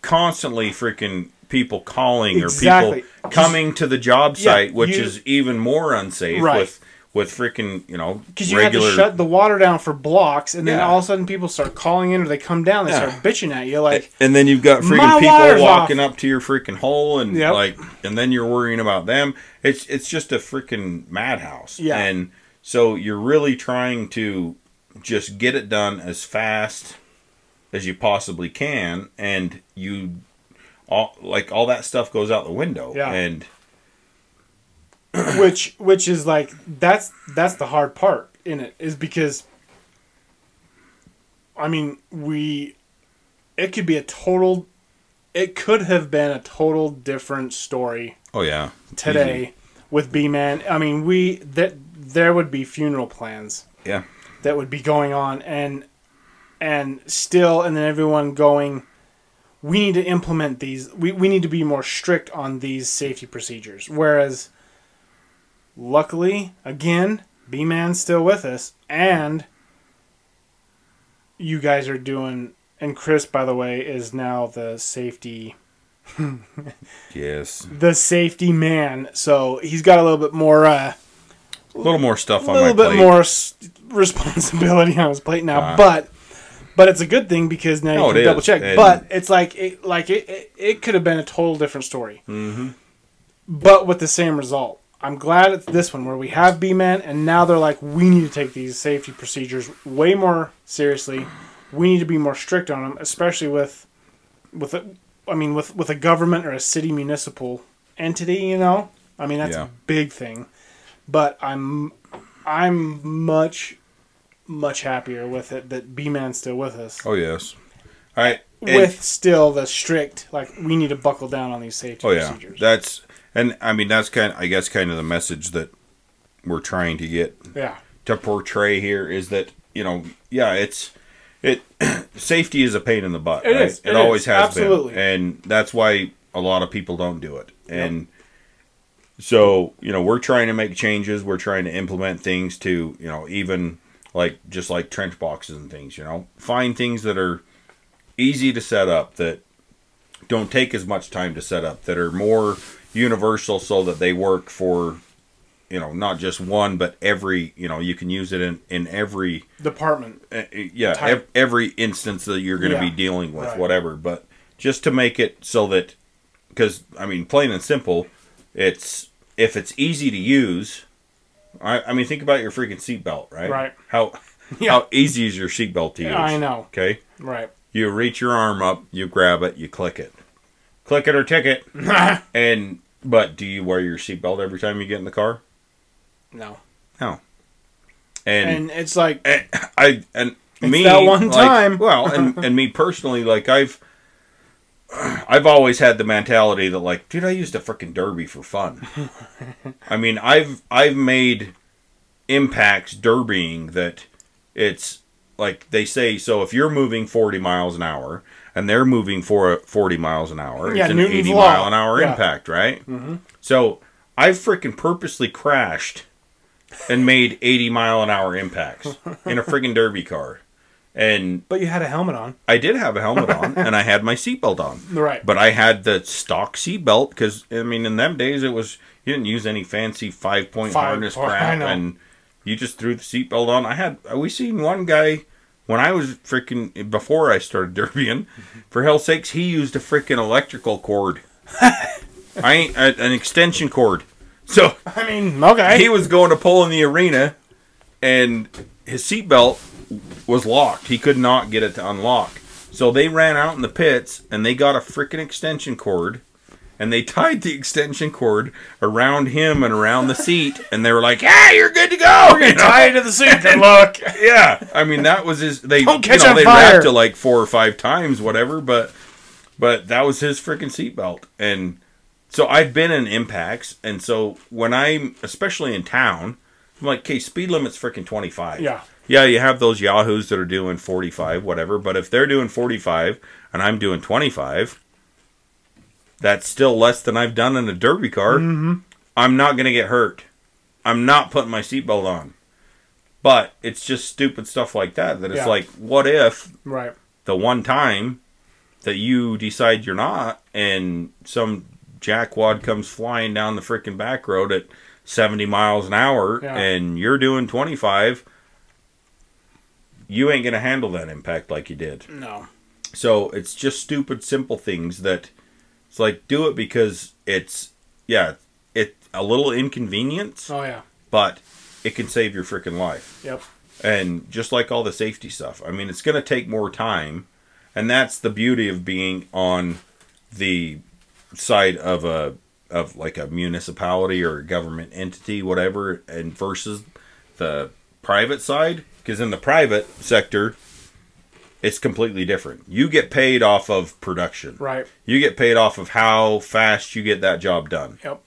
constantly freaking people calling Exactly. or people coming to the job Yeah, site which you- is even more unsafe Right. with with freaking you know because you have to shut the water down for blocks, and then Yeah. all of a sudden people start calling in or they come down, they Yeah. start bitching at you like, and then you've got freaking people walking off. up to your freaking hole and Yep. like and then you're worrying about them it's it's just a freaking madhouse Yeah. and so you're really trying to just get it done as fast as you possibly can and you all like all that stuff goes out the window Yeah. and which which is like that's that's the hard part in it is because I mean we it could be a total it could have been a total different story oh yeah today with B Man. I mean we that there would be funeral plans yeah that would be going on and and still and then everyone going we need to implement these we, we need to be more strict on these safety procedures. Whereas luckily again b-man's still with us and you guys are doing and chris by the way is now the safety yes. the safety man. So he's got a little bit more uh a little more stuff a on my little bit plate. more responsibility on his plate now, Uh. but but it's a good thing because now you can double is, check. and- But it's like it like it it, it could have been a total different story, mm-hmm. but with the same result. I'm glad it's this one where we have B men, and now they're like, we need to take these safety procedures way more seriously. We need to be more strict on them, especially with with a, I mean with with a government or a city municipal entity. You know, I mean that's Yeah. a big thing. But I'm I'm much much happier with it that B man's still with us. oh yes all right and- with still the strict like we need to buckle down on these safety Oh yeah, procedures. that's and I mean that's kind of, I guess kind of the message that we're trying to get yeah. to portray here is that you know, yeah, it's it. safety is a pain in the butt. It right? is, It, it always is, has absolutely. been, and that's why a lot of people don't do it. And so you know, we're trying to make changes. We're trying to implement things to you know even like just like trench boxes and things. You know, find things that are easy to set up that don't take as much time to set up that are more universal so that they work for you know not just one but every you know you can use it in in every Department. uh, yeah ev- every instance that you're going to Yeah, be dealing with right. whatever but just to make it so that because i mean plain and simple it's if it's easy to use i, I mean think about your freaking seatbelt right Right. how Yeah. how easy is your seatbelt to use I know. okay Right. you reach your arm up you grab it you click it click it or ticket and but do you wear your seatbelt every time you get in the car no. No. And And it's like and I and It's me that one like, time. well, and and me personally, like I've I've always had the mentality that like, dude, I used a freaking derby for fun. I mean, I've I've made impacts derbying that it's like they say. So if you're moving 40 miles an hour and they're moving for 40 miles an hour, Yeah, it's an Newton's 80 law. mile an hour Yeah. impact, right? Mm-hmm. So I've freaking purposely crashed and made 80 mile an hour impacts in a friggin' derby car. And but you had a helmet on. I did have a helmet on and I had my seatbelt on. Right. But I had the stock seatbelt because, I mean, in them days, it was, you didn't use any fancy five point Five harness point- crap know. and you just threw the seatbelt on. I had, we seen one guy when I was freaking, before I started derbying, mm-hmm. for hell's sakes, he used a freaking electrical cord. I ain't, an extension cord. So I mean, okay. he was going to pull in the arena and his seatbelt was locked. He could not get it to unlock. So they ran out in the pits and they got a freaking extension cord and they tied the extension cord around him and around the seat and they were like, "Yeah, you're good to go." You know? Tie it to the seat and look. yeah, I mean that was his. They Don't catch you know, on they fire. wrapped it like four or five times, whatever. But but that was his freaking seatbelt, and so I've been in impacts, and so when I'm especially in town, I'm like, okay, speed limit's freaking twenty five. Yeah. Yeah, you have those yahoos that are doing 45, whatever. But if they're doing 45 and I'm doing 25, that's still less than I've done in a derby car. Mm-hmm. I'm not going to get hurt. I'm not putting my seatbelt on. But it's just stupid stuff like that. That it's Yeah. like, what if Right. the one time that you decide you're not, and some jackwad comes flying down the freaking back road at 70 miles an hour, Yeah. and you're doing 25, you ain't going to handle that impact like you did. No. So it's just stupid, simple things that it's like do it because it's yeah, it a little inconvenience, Oh yeah. but it can save your freaking life. Yep. And just like all the safety stuff, I mean, it's going to take more time, and that's the beauty of being on the side of a of like a municipality or a government entity, whatever, and versus the private side. Because in the private sector, it's completely different. You get paid off of production. Right. You get paid off of how fast you get that job done. Yep.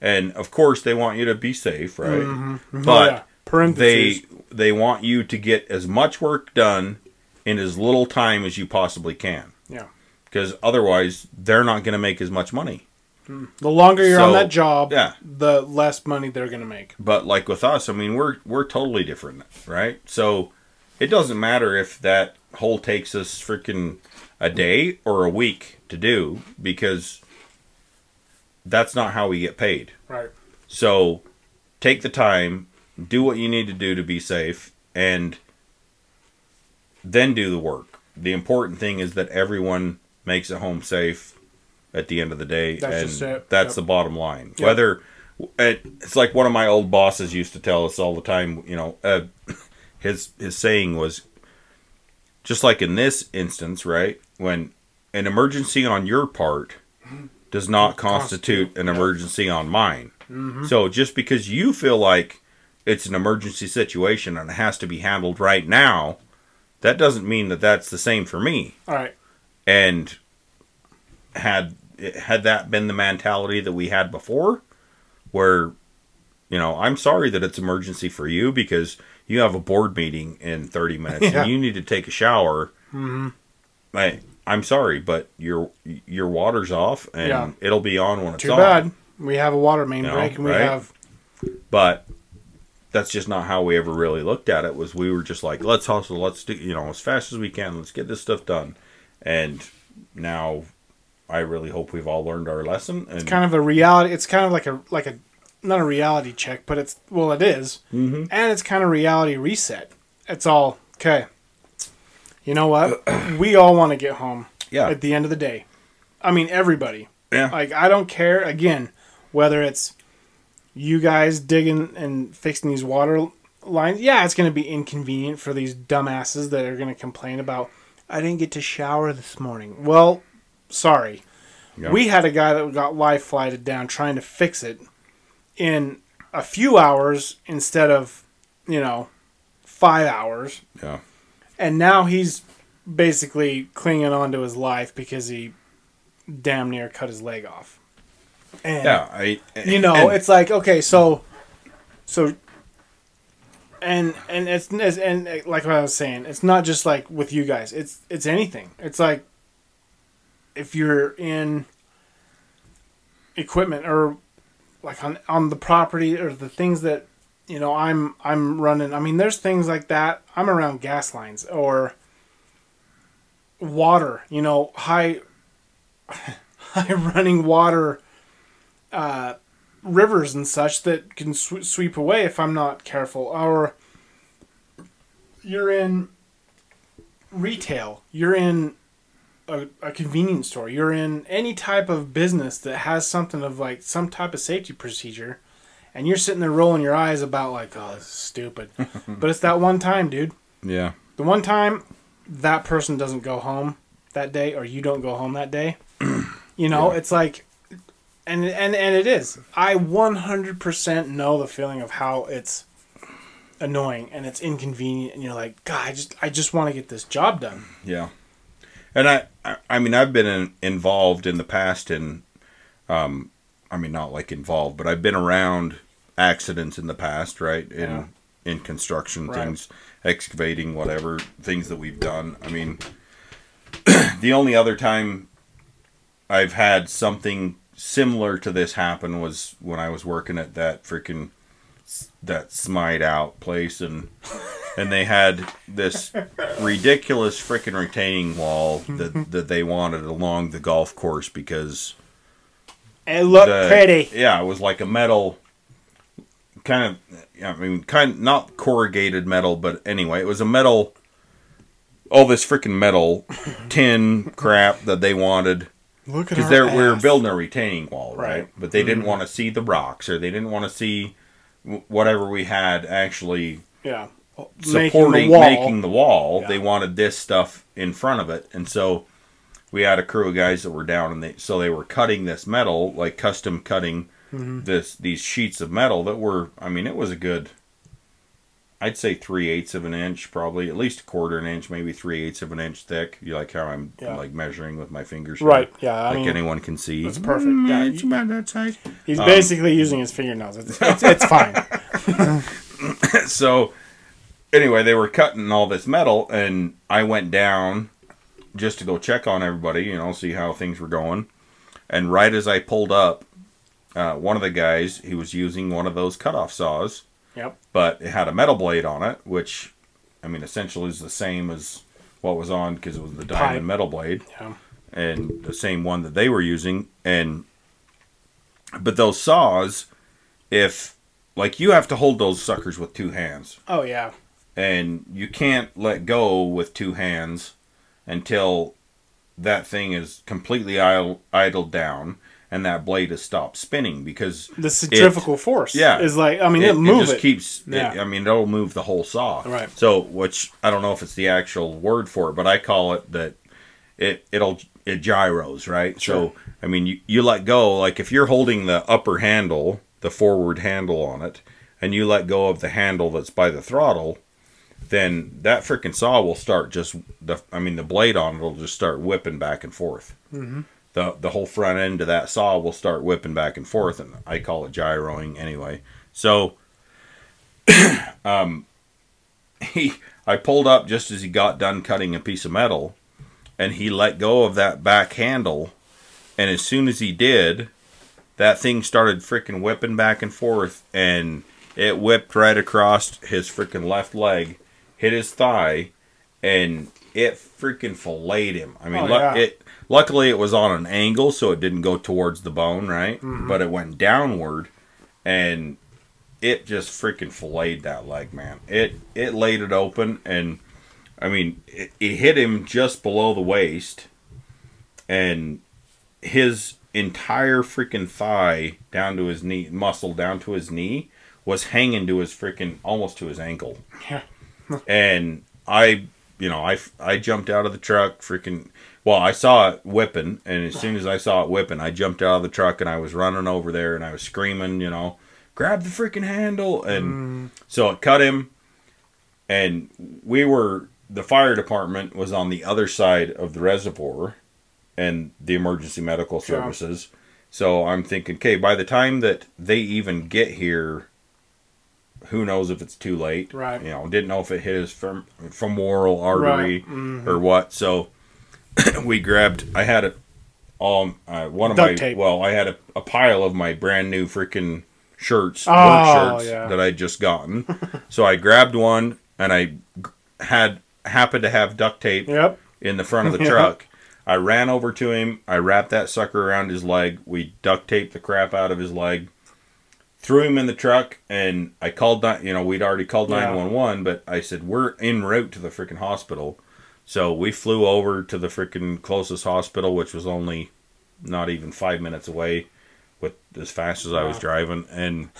And of course, they want you to be safe, right? Mm-hmm. Mm-hmm. Oh, But yeah. they they want you to get as much work done in as little time as you possibly can Yeah. because otherwise they're not going to make as much money The longer you're on that job, yeah. the less money they're gonna make. but like with us i mean we're we're totally different right so it doesn't matter if that hole takes us freaking a day or a week to do because that's not how we get paid Right. So take the time, do what you need to do to be safe, and then do the work. The important thing is that everyone makes it home safe at the end of the day, That's and just it. that's Yep. the bottom line. Yep. Whether it, it's like one of my old bosses used to tell us all the time, you know, uh, his his saying was just like in this instance, right? When an emergency on your part does not constitute an emergency on mine. So just because you feel like it's an emergency situation and it has to be handled right now, that doesn't mean that that's the same for me. All right. And had had that been the mentality that we had before, where you know, I'm sorry that it's emergency for you because you have a board meeting in 30 minutes Yeah. and you need to take a shower. Mm-hmm. I, I'm sorry, but your your water's off and Yeah. it'll be on when it's Too on. bad. We have a water main You know, break and we right? have But that's just not how we ever really looked at it. Was we were just like, let's hustle, let's do you know as fast as we can, let's get this stuff done. And now, I really hope we've all learned our lesson. And kind of a reality. It's kind of like a like a not a reality check, but it's well, it is. Mhm. and it's kind of reality reset. It's all okay. You know what? we all want to get home yeah, at the end of the day. I mean, everybody. yeah, Like, I don't care. Again, whether it's you guys digging and fixing these water lines. Yeah, it's going to be inconvenient for these dumbasses that are going to complain about. I didn't get to shower this morning. Well, sorry. We had a guy that got life flighted down trying to fix it in a few hours instead of, you know, five hours. yeah. And now he's basically clinging on to his life because he damn near cut his leg off. And Yeah, I you know, and- it's like okay, so so and and it's, and like what I was saying, it's not just like with you guys. It's it's anything. It's like if you're in equipment or like on on the property or the things that you know I'm I'm running. I mean, there's things like that. I'm around gas lines or water. You know, high high running water uh, rivers and such that can sw- sweep away if I'm not careful. Or you're in retail. You're in a, a convenience store. You're in any type of business that has something of like some type of safety procedure, and you're sitting there rolling your eyes about like, oh, this is stupid. but it's that one time, dude. yeah, The one time that person doesn't go home that day, or you don't go home that day, you know, Yeah. it's like, and and and it is. I 100% know the feeling of how it's annoying and it's inconvenient, and you're like, God, I just I just want to get this job done. yeah. And I, I, I mean, I've been in, involved in the past in, um, I mean, not like involved, but I've been around accidents in the past, right? In Yeah. in construction Right. things, excavating, whatever things that we've done. I mean, the only other time I've had something similar to this happen was when I was working at that freaking that Smite Out place and and they had this ridiculous freaking retaining wall that that they wanted along the golf course because It looked the- pretty. Yeah, it was like a metal kind of I mean kind not corrugated metal, but anyway, it was a metal all this freaking metal tin crap that they wanted Look because they're we were building a retaining wall, right? Right. But they didn't mm-hmm. want to see the rocks, or they didn't want to see whatever we had actually yeah supporting making the wall. Yeah. They wanted this stuff in front of it, and so we had a crew of guys that were down, and they so they were cutting this metal, like custom cutting Mm-hmm. this these sheets of metal that were. I mean, it was a good. I'd say three eighths of an inch, probably at least a quarter an inch, maybe three eighths of an inch thick. You like how I'm Yeah. like measuring with my fingers, here? Right. Yeah. I like mean, anyone can see. it's perfect. Yeah, it's about that size. he's Um, basically using his fingernails. It's, it's, it's fine. so anyway, they were cutting all this metal, and I went down just to go check on everybody, you know, see how things were going. And right as I pulled up, uh, one of the guys he was using one of those cutoff saws, Yep. but it had a metal blade on it, which I mean essentially is the same as what was on because it was the diamond Pipe. metal blade Yeah. and the same one that they were using and but those saws if like you have to hold those suckers with two hands Oh yeah. and you can't let go with two hands until that thing is completely idle, idled down and that blade has stopped spinning because The centrifugal force. yeah. Is like I mean it, it, move just it. keeps it- Yeah. i mean it'll move the whole saw Right. so which i don't know if it's the actual word for it but i call it that it it'll it gyros right Sure. so i mean you, you let go like if you're holding the upper handle the forward handle on it and you let go of the handle that's by the throttle then that freaking saw will start just the i mean the blade on it will just start whipping back and forth Mhm. The the whole front end of that saw will start whipping back and forth and i call it gyroing anyway. So um he i pulled up just as he got done cutting a piece of metal and he let go of that back handle and as soon as he did that thing started freaking whipping back and forth and it whipped right across his freaking left leg, hit his thigh, and it freaking filleted him. I mean, Oh, lu- yeah. it luckily it was on an angle, so it didn't go towards the bone, right? Mm-hmm. But it went downward, and it just freaking filleted that leg, man. It it laid it open, and I mean, it, it hit him just below the waist, and his entire freaking thigh down to his knee, muscle down to his knee, was hanging to his freaking almost to his ankle. Yeah. and I, you know, I I jumped out of the truck, freaking. Well, I saw it whipping, and as soon as I saw it whipping, I jumped out of the truck and I was running over there and I was screaming, you know, grab the freaking handle, and mm. so it cut him, and we were the fire department was on the other side of the reservoir, and the emergency medical services. So I'm thinking, okay, by the time that they even get here, who knows if it's too late? Right. You know, didn't know if it hit his fem- femoral artery Right. Mhm. or what. So we grabbed. I had a um uh, one of Duct my tape. well, I had a, a pile of my brand new freaking shirts, Oh, work shirts yeah. that I'd just gotten. so I grabbed one and I had happened to have duct tape Yep. in the front of the truck. I ran over to him. I wrapped that sucker around his leg. We duct taped the crap out of his leg. Threw him in the truck, and I called. ni- You know, we'd already called Yeah. nine one one, but I said we're en route to the freaking hospital. So we flew over to the freaking closest hospital, which was only not even five minutes away, with as fast as I was driving, and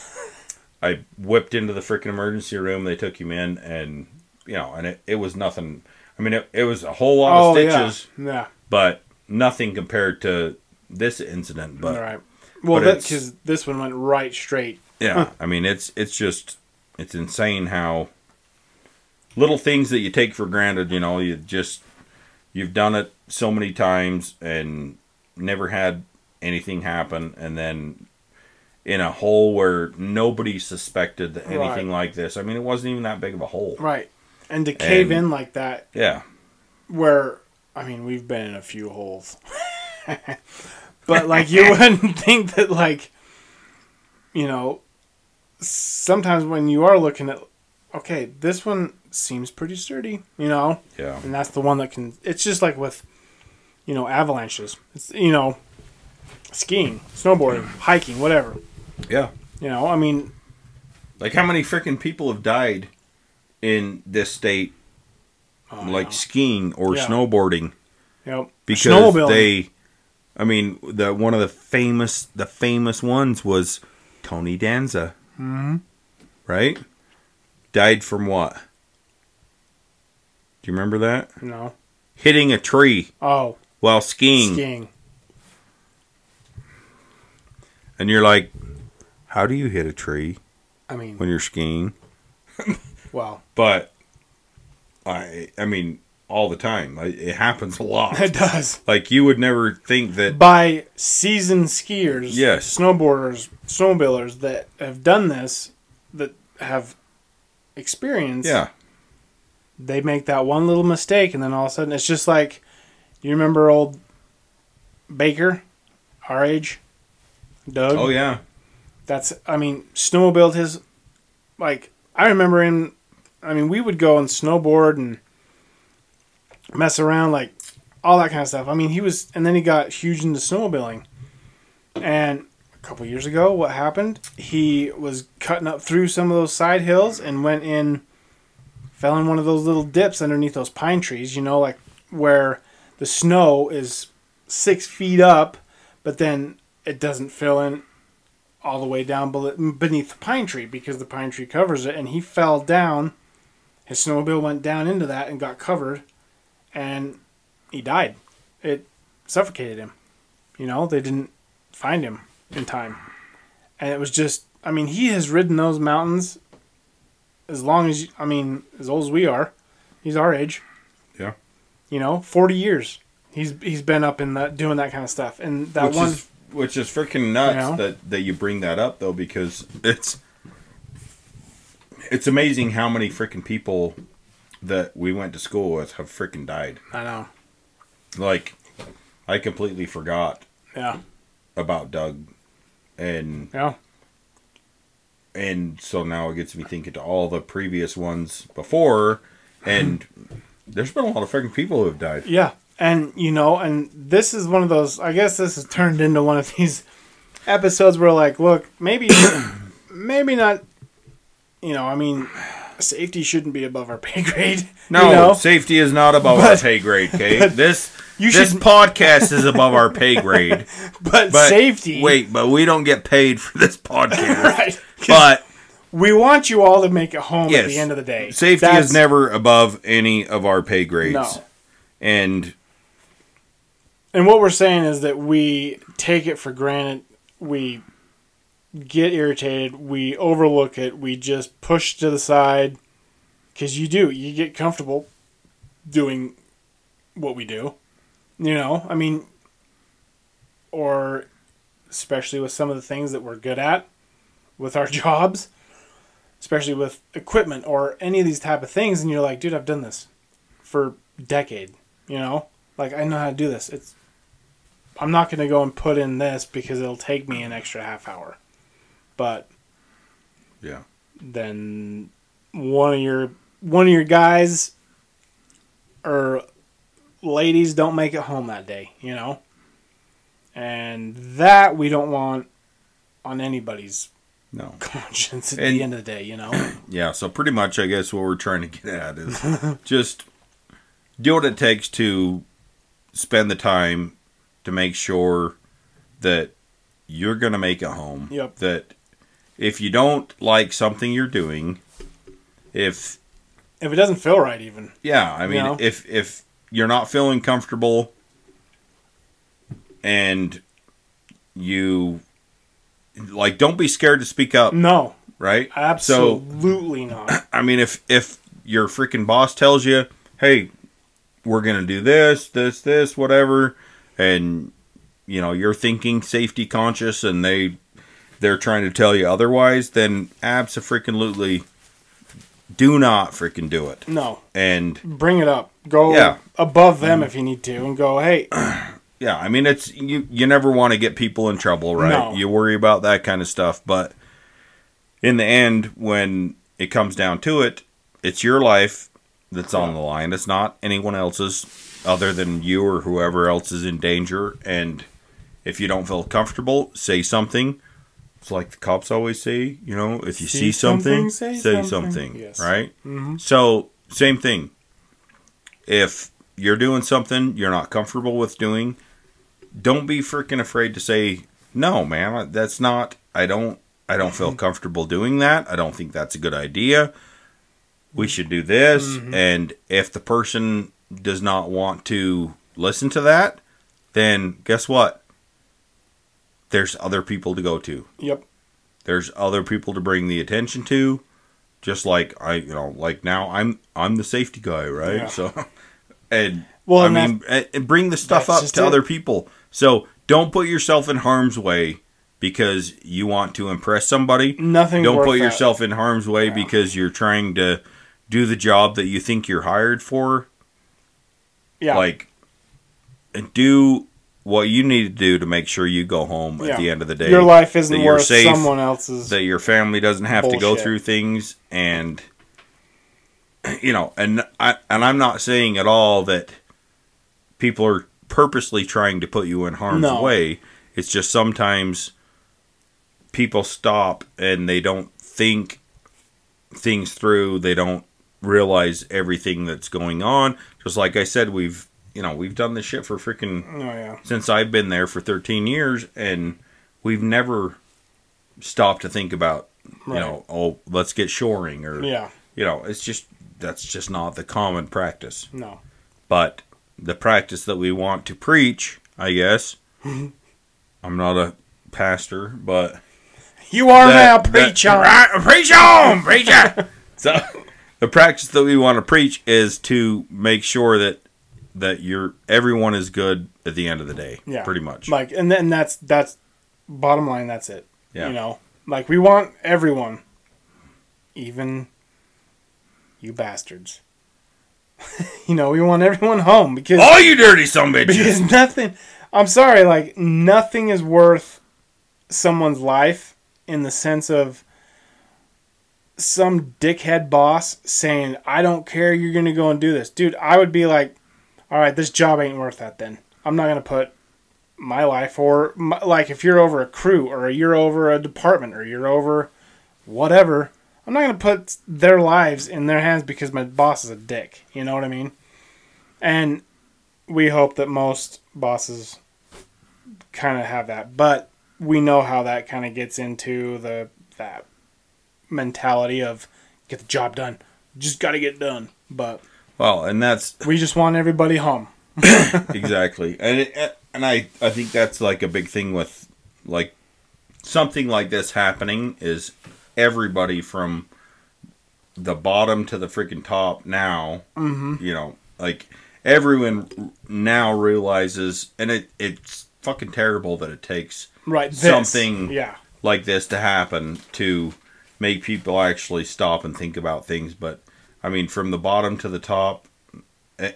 I whipped into the freaking emergency room. They took him in, and you know, and it, it was nothing. I mean, it, it was a whole lot Oh of stitches, yeah. Yeah. but nothing compared to this incident. But right. Well, but that because this one went right straight. yeah, I mean, it's it's just it's insane how little things that you take for granted. You know, you just you've done it so many times and never had anything happen, and then in a hole where nobody suspected that anything like this. I mean, it wasn't even that big of a hole. Right. And to cave And- in like that, Yeah, where I mean, we've been in a few holes, but like you wouldn't think that like, you know, sometimes when you are looking at, okay, this one seems pretty sturdy, you know, yeah, and that's the one that can. It's just like with, you know, avalanches. It's you know, skiing, snowboarding, hiking, whatever. yeah. You know, I mean, Like how many freaking people have died in this state, oh, like yeah. skiing or Yeah. snowboarding, Yep. because they. I mean, the one of the famous the famous ones was Tony Danza, hmm right? Died from what? Do you remember that? No. Hitting a tree Oh, while skiing, skiing. and you're like, how do you hit a tree I mean, when you're skiing? well, But I, I mean, all the time. It happens a lot. It does. Like you would never think that. by seasoned skiers, Yes. snowboarders, snowmobilers that have done this, that have experience. Yeah, they make that one little mistake, and then all of a sudden it's just like, you remember old Baker, our age, Doug. Oh yeah. That's I mean, snowmobiled his like I remember him I mean, we would go and snowboard and mess around like all that kind of stuff. I mean, he was and then he got huge into snowmobiling. And a couple years ago, what happened? He was cutting up through some of those side hills and went in fell in one of those little dips underneath those pine trees, you know, like where the snow is 6 feet up, but then it doesn't fill in all the way down beneath the pine tree because the pine tree covers it. And he fell down. His snowmobile went down into that and got covered, and he died. It suffocated him. You know, they didn't find him in time. And it was just, I mean, he has ridden those mountains as long as, I mean, as old as we are. He's our age. Yeah. You know, 40 years. He's he's been up in that doing that kind of stuff. And that which one is which is freaking nuts You know? that that you bring that up though because it's it's amazing how many freaking people that we went to school with have freaking died. I know. Like I completely forgot Yeah. about Doug and Yeah. and so now it gets me thinking to all the previous ones before, and there's been a lot of freaking people who have died. Yeah. And, you know, and this is one of those, I guess this has turned into one of these episodes where, like, look, maybe, maybe not, you know, I mean, safety shouldn't be above our pay grade. No, you know? safety is not above our pay grade, Kate. This you this should- podcast is above our pay grade. but, But safety. Wait, but we don't get paid for this podcast. right. But we want you all to make it home at the end of the day. safety That's- is never above any of our pay grades. No. And And what we're saying is that we take it for granted. We get irritated. We overlook it. We just push to the side. Because you do. You get comfortable doing what we do. You know? I mean, or especially with some of the things that we're good at with our jobs, especially with equipment or any of these type of things. And you're like, dude, I've done this for a decade. You know? Like, I know how to do this. It's I'm not going to go and put in this because it'll take me an extra half hour. But yeah. then one of your one of your guys or ladies don't make it home that day, you know? And that we don't want on anybody's No. conscience at And- the end of the day, you know? Yeah, so pretty much I guess what we're trying to get at is just do what it takes to spend the time to make sure that you're going to make it home. Yep. That if you don't like something you're doing, if If it doesn't feel right even. yeah, I mean You know? if if you're not feeling comfortable and you like don't be scared to speak up, No, right? So absolutely not. I mean, if if your freaking boss tells you, "Hey, we're gonna do this, this, this, whatever," and you know you're thinking safety conscious, and they they're trying to tell you otherwise, then absolutely do not freaking do it. No. And Bring it up. Go Yeah. above them mm. if you need to and go, "Hey, yeah, I mean, it's you. You never want to get people in trouble, right? No. You worry about that kind of stuff, but in the end, when it comes down to it, it's your life that's on the line. It's not anyone else's, other than you or whoever else is in danger. And if you don't feel comfortable, say something. It's like the cops always say, you know, if you see, See something, something, say, say something, something. Yes. right? Mhm. So, same thing. If you're doing something you're not comfortable with doing, don't be freaking afraid to say no, man. That's not. I don't. I don't feel comfortable doing that. I don't think that's a good idea. We should do this. And if the person does not want to listen to that, then guess what? There's other people to go to. yep, There's other people to bring the attention to. Just like I, you know, like now I'm I'm the safety guy, right? Yeah. So, and Well, I and mean, and- bring the stuff up to it. other people. So don't put yourself in harm's way because you want to impress somebody. nothing. Don't put that. yourself in harm's way Yeah. because you're trying to do the job that you think you're hired for. Yeah, Like, and do what you need to do to make sure you go home Yeah. at the end of the day. your life isn't that worth safe, someone else's. that your family doesn't have to go through things and you know and I and I'm not saying at all that people are purposely trying to put you in harm's No. way it's just sometimes people stop and they don't think things through they don't realize everything that's going on just like I said we've you know we've done this shit for freaking oh yeah, since I've been there for 13 years, and we've never stopped to think about, you Right. know, oh, let's get shoring, or yeah, you know, it's just that's just not the common practice. no, But the practice that we want to preach, I guess. I'm not a pastor, but you are that- now preach that- on. Right, preach on, preacher. so the practice that we want to preach is to make sure that that you're everyone is good at the end of the day. Yeah. pretty much. Like, and then that's that's bottom line. That's it. Yeah. You know, like we want everyone, even you bastards. you know, we want everyone home because All you dirty son bitches. because nothing. I'm sorry, like nothing is worth someone's life in the sense of some dickhead boss saying, "I don't care, you're gonna go and do this," dude, I would be like, "All right, this job ain't worth that. Then I'm not gonna put my life or my, like if you're over a crew or you're over a department or you're over whatever." I'm not gonna put their lives in their hands because my boss is a dick. You know what I mean? And we hope that most bosses kind of have that, but we know how that kind of gets into the that mentality of get the job done, just got to get done. But Well, and that's we just want everybody home. exactly, and it, and I I think that's like a big thing with like something like this happening is everybody from the bottom to the freaking top now. Mm-hmm. You know, like everyone now realizes, and it it's fucking terrible that it takes Right, this. Something- Yeah, like this to happen to make people actually stop and think about things. But I mean, from the bottom to the top,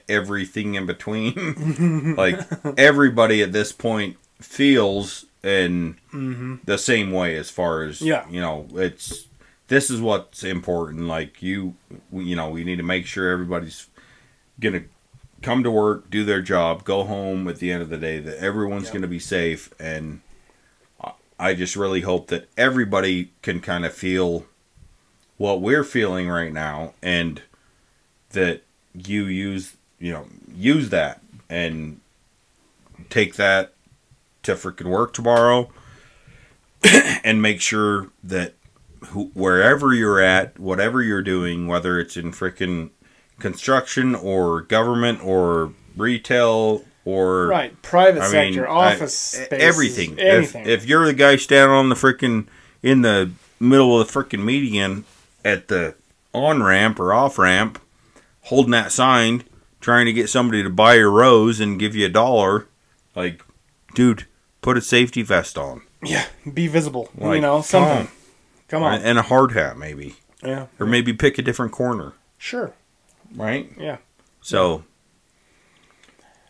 everything in between, like everybody at this point feels in mm-hmm. the same way as far as Yeah. you know it's this is what's important like you you know we need to make sure everybody's gonna come to work do their job go home at the end of the day that everyone's Yep. gonna be safe and i just really hope that everybody can kind of feel what we're feeling right now and that you use you know use that and take that to freaking work tomorrow and make sure that who, wherever you're at, whatever you're doing, whether it's in freaking construction or government or retail or right. Private I sector, mean, office I- spaces, everything. anything. If, if you're the guy standing on the freaking in the middle of the freaking median at the on ramp or off ramp, holding that sign, trying to get somebody to buy your rose and give you a dollar, like, dude, put a safety vest on yeah, be visible. you Like, know, come on. Come on. and a hard hat maybe, Yeah, or maybe pick a different corner, sure. right? Yeah. So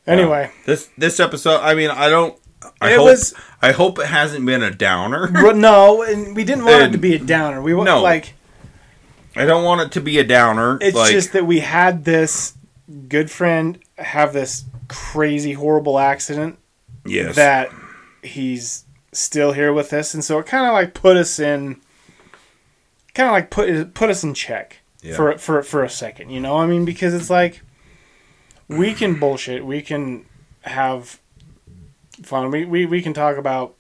Anyway, this this episode, I mean, I don't. I It hope was- I hope it hasn't been a downer. but no, and we didn't want it to be a downer. We want No. like I don't want it to be a downer. it's like, just that we had this good friend have this crazy horrible accident yes, that he's still here with us, and so it kind of like put us in, kind of like put put us in check Yeah. for for for a second. You know, I mean, because it's like we can bullshit, we can have fun, we we, we can talk about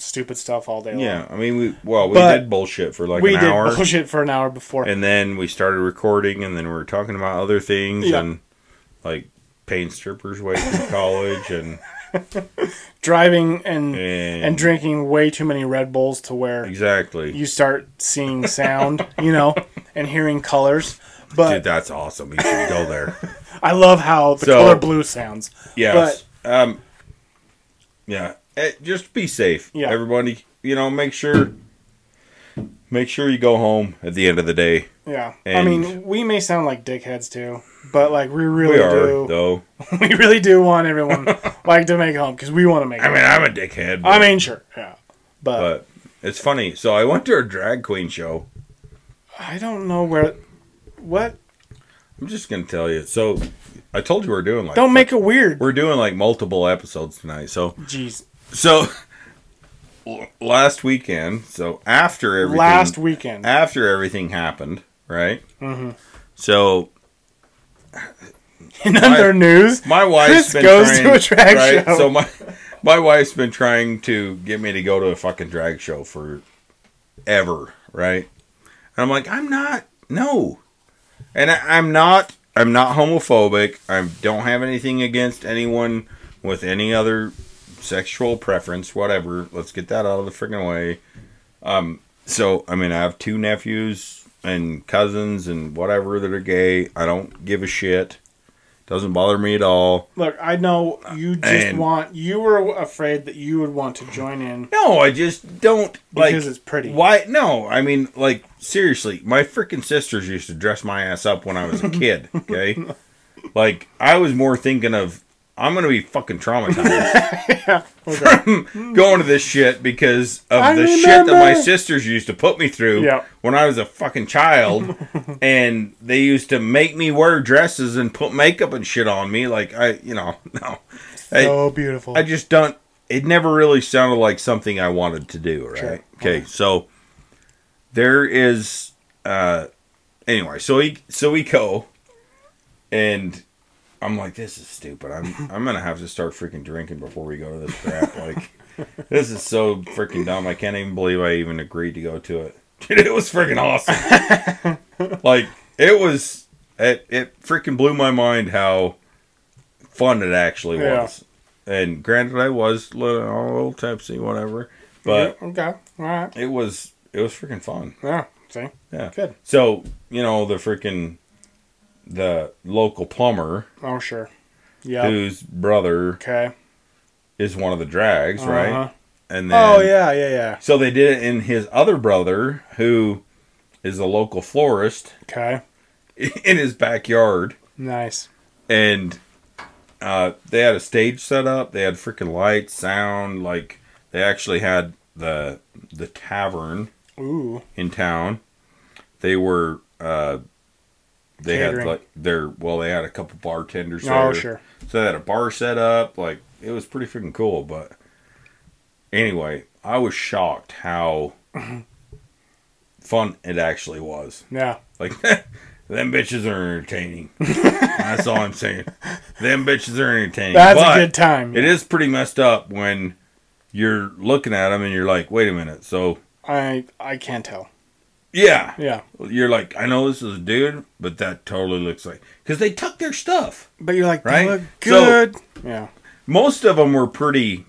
stupid stuff all day long. Yeah, I mean, we well, we But did bullshit for like we an did hour, bullshit for an hour before. and then we started recording, and then we were talking about other things, Yeah. and like paying strippers way from college, and driving and and, and drinking way too many Red Bulls to where exactly. you start seeing sound, you know, and hearing colors. But Dude, that's awesome. You should go there. I love how the So- color blue sounds. Yes. um. Yeah. Eh, just be safe. Yeah. Everybody, you know, make sure, make sure you go home at the end of the day. Yeah, I mean, we may sound like dickheads too, but like we really we are do. though. we really do want everyone like to make home because we want to make. I home. mean, I'm a dickhead. I but- mean, sure, yeah, but, but it's funny. So I went to a drag queen show. I don't know where. What? I'm just gonna tell you. So I told you we're doing like Don't make it weird. we're doing like multiple episodes tonight. So Jeez, so l- last weekend. So after everything, last weekend. after everything happened, right? Mhm. So In other news, my Chris goes trying, to a drag right? show. So my my wife's been trying to get me to go to a fucking drag show for ever, right? And I'm like, I'm not. No, and I, I'm not. I'm not homophobic. I don't have anything against anyone with any other sexual preference, whatever. Let's get that out of the freaking way. Um, so I mean, I have two nephews and cousins and whatever that are gay. I don't give a shit. Doesn't bother me at all. look, I know you just And- want. You were afraid that you would want to join in No, I just don't like. because it's pretty. Why? No, I mean, like seriously, my freaking sisters used to dress my ass up when I was a kid. Okay, like I was more thinking of I'm gonna be fucking traumatized from going to this shit because of I the shit that my sisters used to put me through Yeah. when I was a fucking child, and they used to make me wear dresses and put makeup and shit on me. Like I, you know, no, I, So beautiful. I just don't. It never really sounded like something I wanted to do. Right? Sure. Okay. So there is. uh Anyway, so we so we go, and I'm like, this is stupid. I'm I'm gonna have to start freaking drinking before we go to this crap. Like, this is so freaking dumb. I can't even believe I even agreed to go to it. Dude, it was freaking awesome. like, it was. It it freaking blew my mind how fun it actually Yeah. was. And granted, I was a little, a little tipsy, whatever, but Yeah, okay. All right. it was it was freaking fun. Yeah. See. Yeah. Good. So you know the freaking the local plumber Oh sure. Yeah. whose brother Okay. is one of the drags, Uh-huh. right? And then Oh yeah, yeah, yeah. so they did it in his other brother who is a local florist Okay. in his backyard Nice. and uh, they had a stage set up. They had freaking lights, sound. Like they actually had the the tavern Ooh. in town. They were uh, they Catering. had like their well, they had a couple bartenders. Oh there. sure. So they had a bar set up. Like it was pretty freaking cool. But anyway, I was shocked how fun it actually was. Yeah. Like them bitches are entertaining. That's all I'm saying. Them bitches are entertaining. That's But a good time. It is pretty messed up when you're looking at them and you're like, wait a minute. So I I can't tell. Yeah, Yeah. you're like, I know this is a dude, but that totally looks like because they tuck their stuff. But you're like, Right? they look So- good. yeah. Most of them were pretty,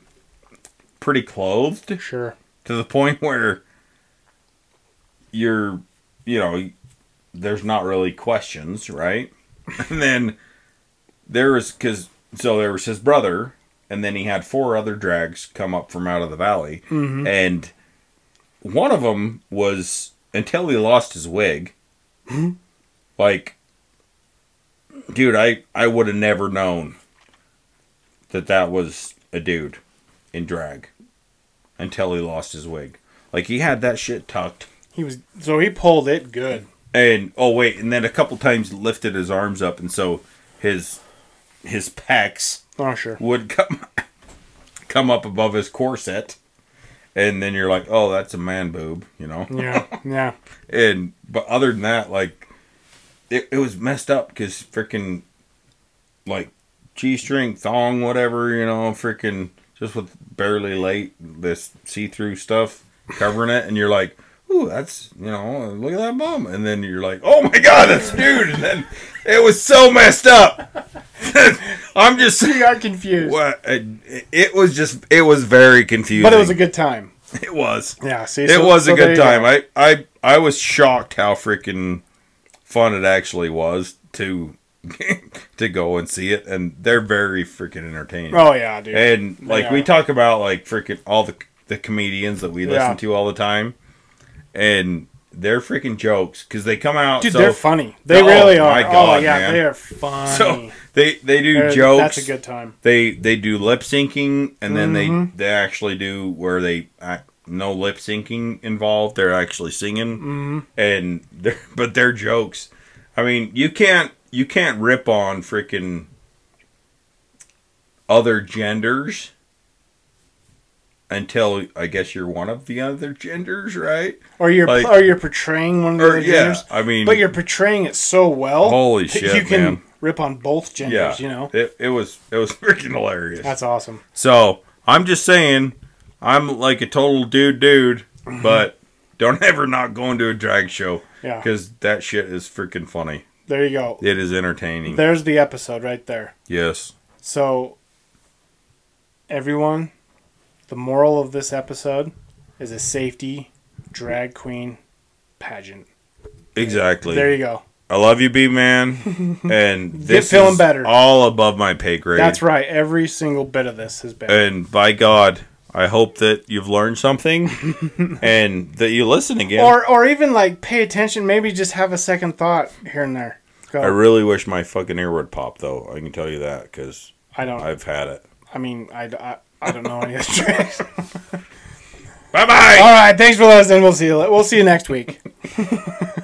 pretty clothed Sure. to the point where you're, you know, there's not really questions, right? And then there was because so there was his brother, and then he had four other drags come up from out of the valley, Mm-hmm. and one of them was until he lost his wig. Hmm? like, dude, I I would have never known that that was a dude in drag until he lost his wig. Like he had that shit tucked. He was so he pulled it good. And oh wait, and then a couple times lifted his arms up, and so his his pecs Oh sure. would come come up above his corset, and then you're like, oh, that's a man boob, you know. Yeah. Yeah. And but other than that, like it, it was messed up because freaking like g string thong, whatever, you know, freaking just with barely late this see through stuff covering it, and you're like. Ooh, that's you know, look at that bum, and then you're like, oh my god, that's dude, and then it was so messed up. I'm just You got confused. what it, was just it was very confusing. But it was a good time. it was Yeah. See. it so- was so a good time. go. I, I I was shocked how freaking fun it actually was to to go and see it, and they're very freaking entertaining. Oh yeah, dude. and like They we talk about like freaking all the the comedians that we listen Yeah. to all the time, and they're freaking jokes because they come out. Dude, so, they're funny. They Oh, really are. my oh God, yeah, man. they are funny. So they they do They're- jokes. That's a good time. they they do lip syncing and then Mhm. they they actually do where they act, no lip syncing involved they're actually singing hmm and they're, but they're jokes i mean you can't you can't rip on freaking other genders until i guess you're one of the other genders right Or you're Like- or you're portraying one of the or other yeah genders, i mean but you're portraying it so well. Holy shit, You can man. rip on both genders. yeah. You know, it, it was it was freaking hilarious that's awesome. So I'm just saying, I'm like a total dude, dude, mm-hmm. but don't ever not go into a drag show Yeah. because that shit is freaking funny. There you go. It is entertaining. There's the episode right there. yes. So, everyone, the moral of this episode is a safety drag queen pageant. Exactly. There you go. I love you, B man, and this feeling is better. all above my pay grade. That's right. Every single bit of this has been. And by God, I hope that you've learned something and that you listen again. Or, or even like pay attention. Maybe just have a second thought here and there. Go. I really wish my fucking ear would pop, though. I can tell you that because I don't. I've had it. I mean, I, I, I don't know any of the tricks. Bye bye. All right. Thanks for listening. We'll see you. We'll see you next week.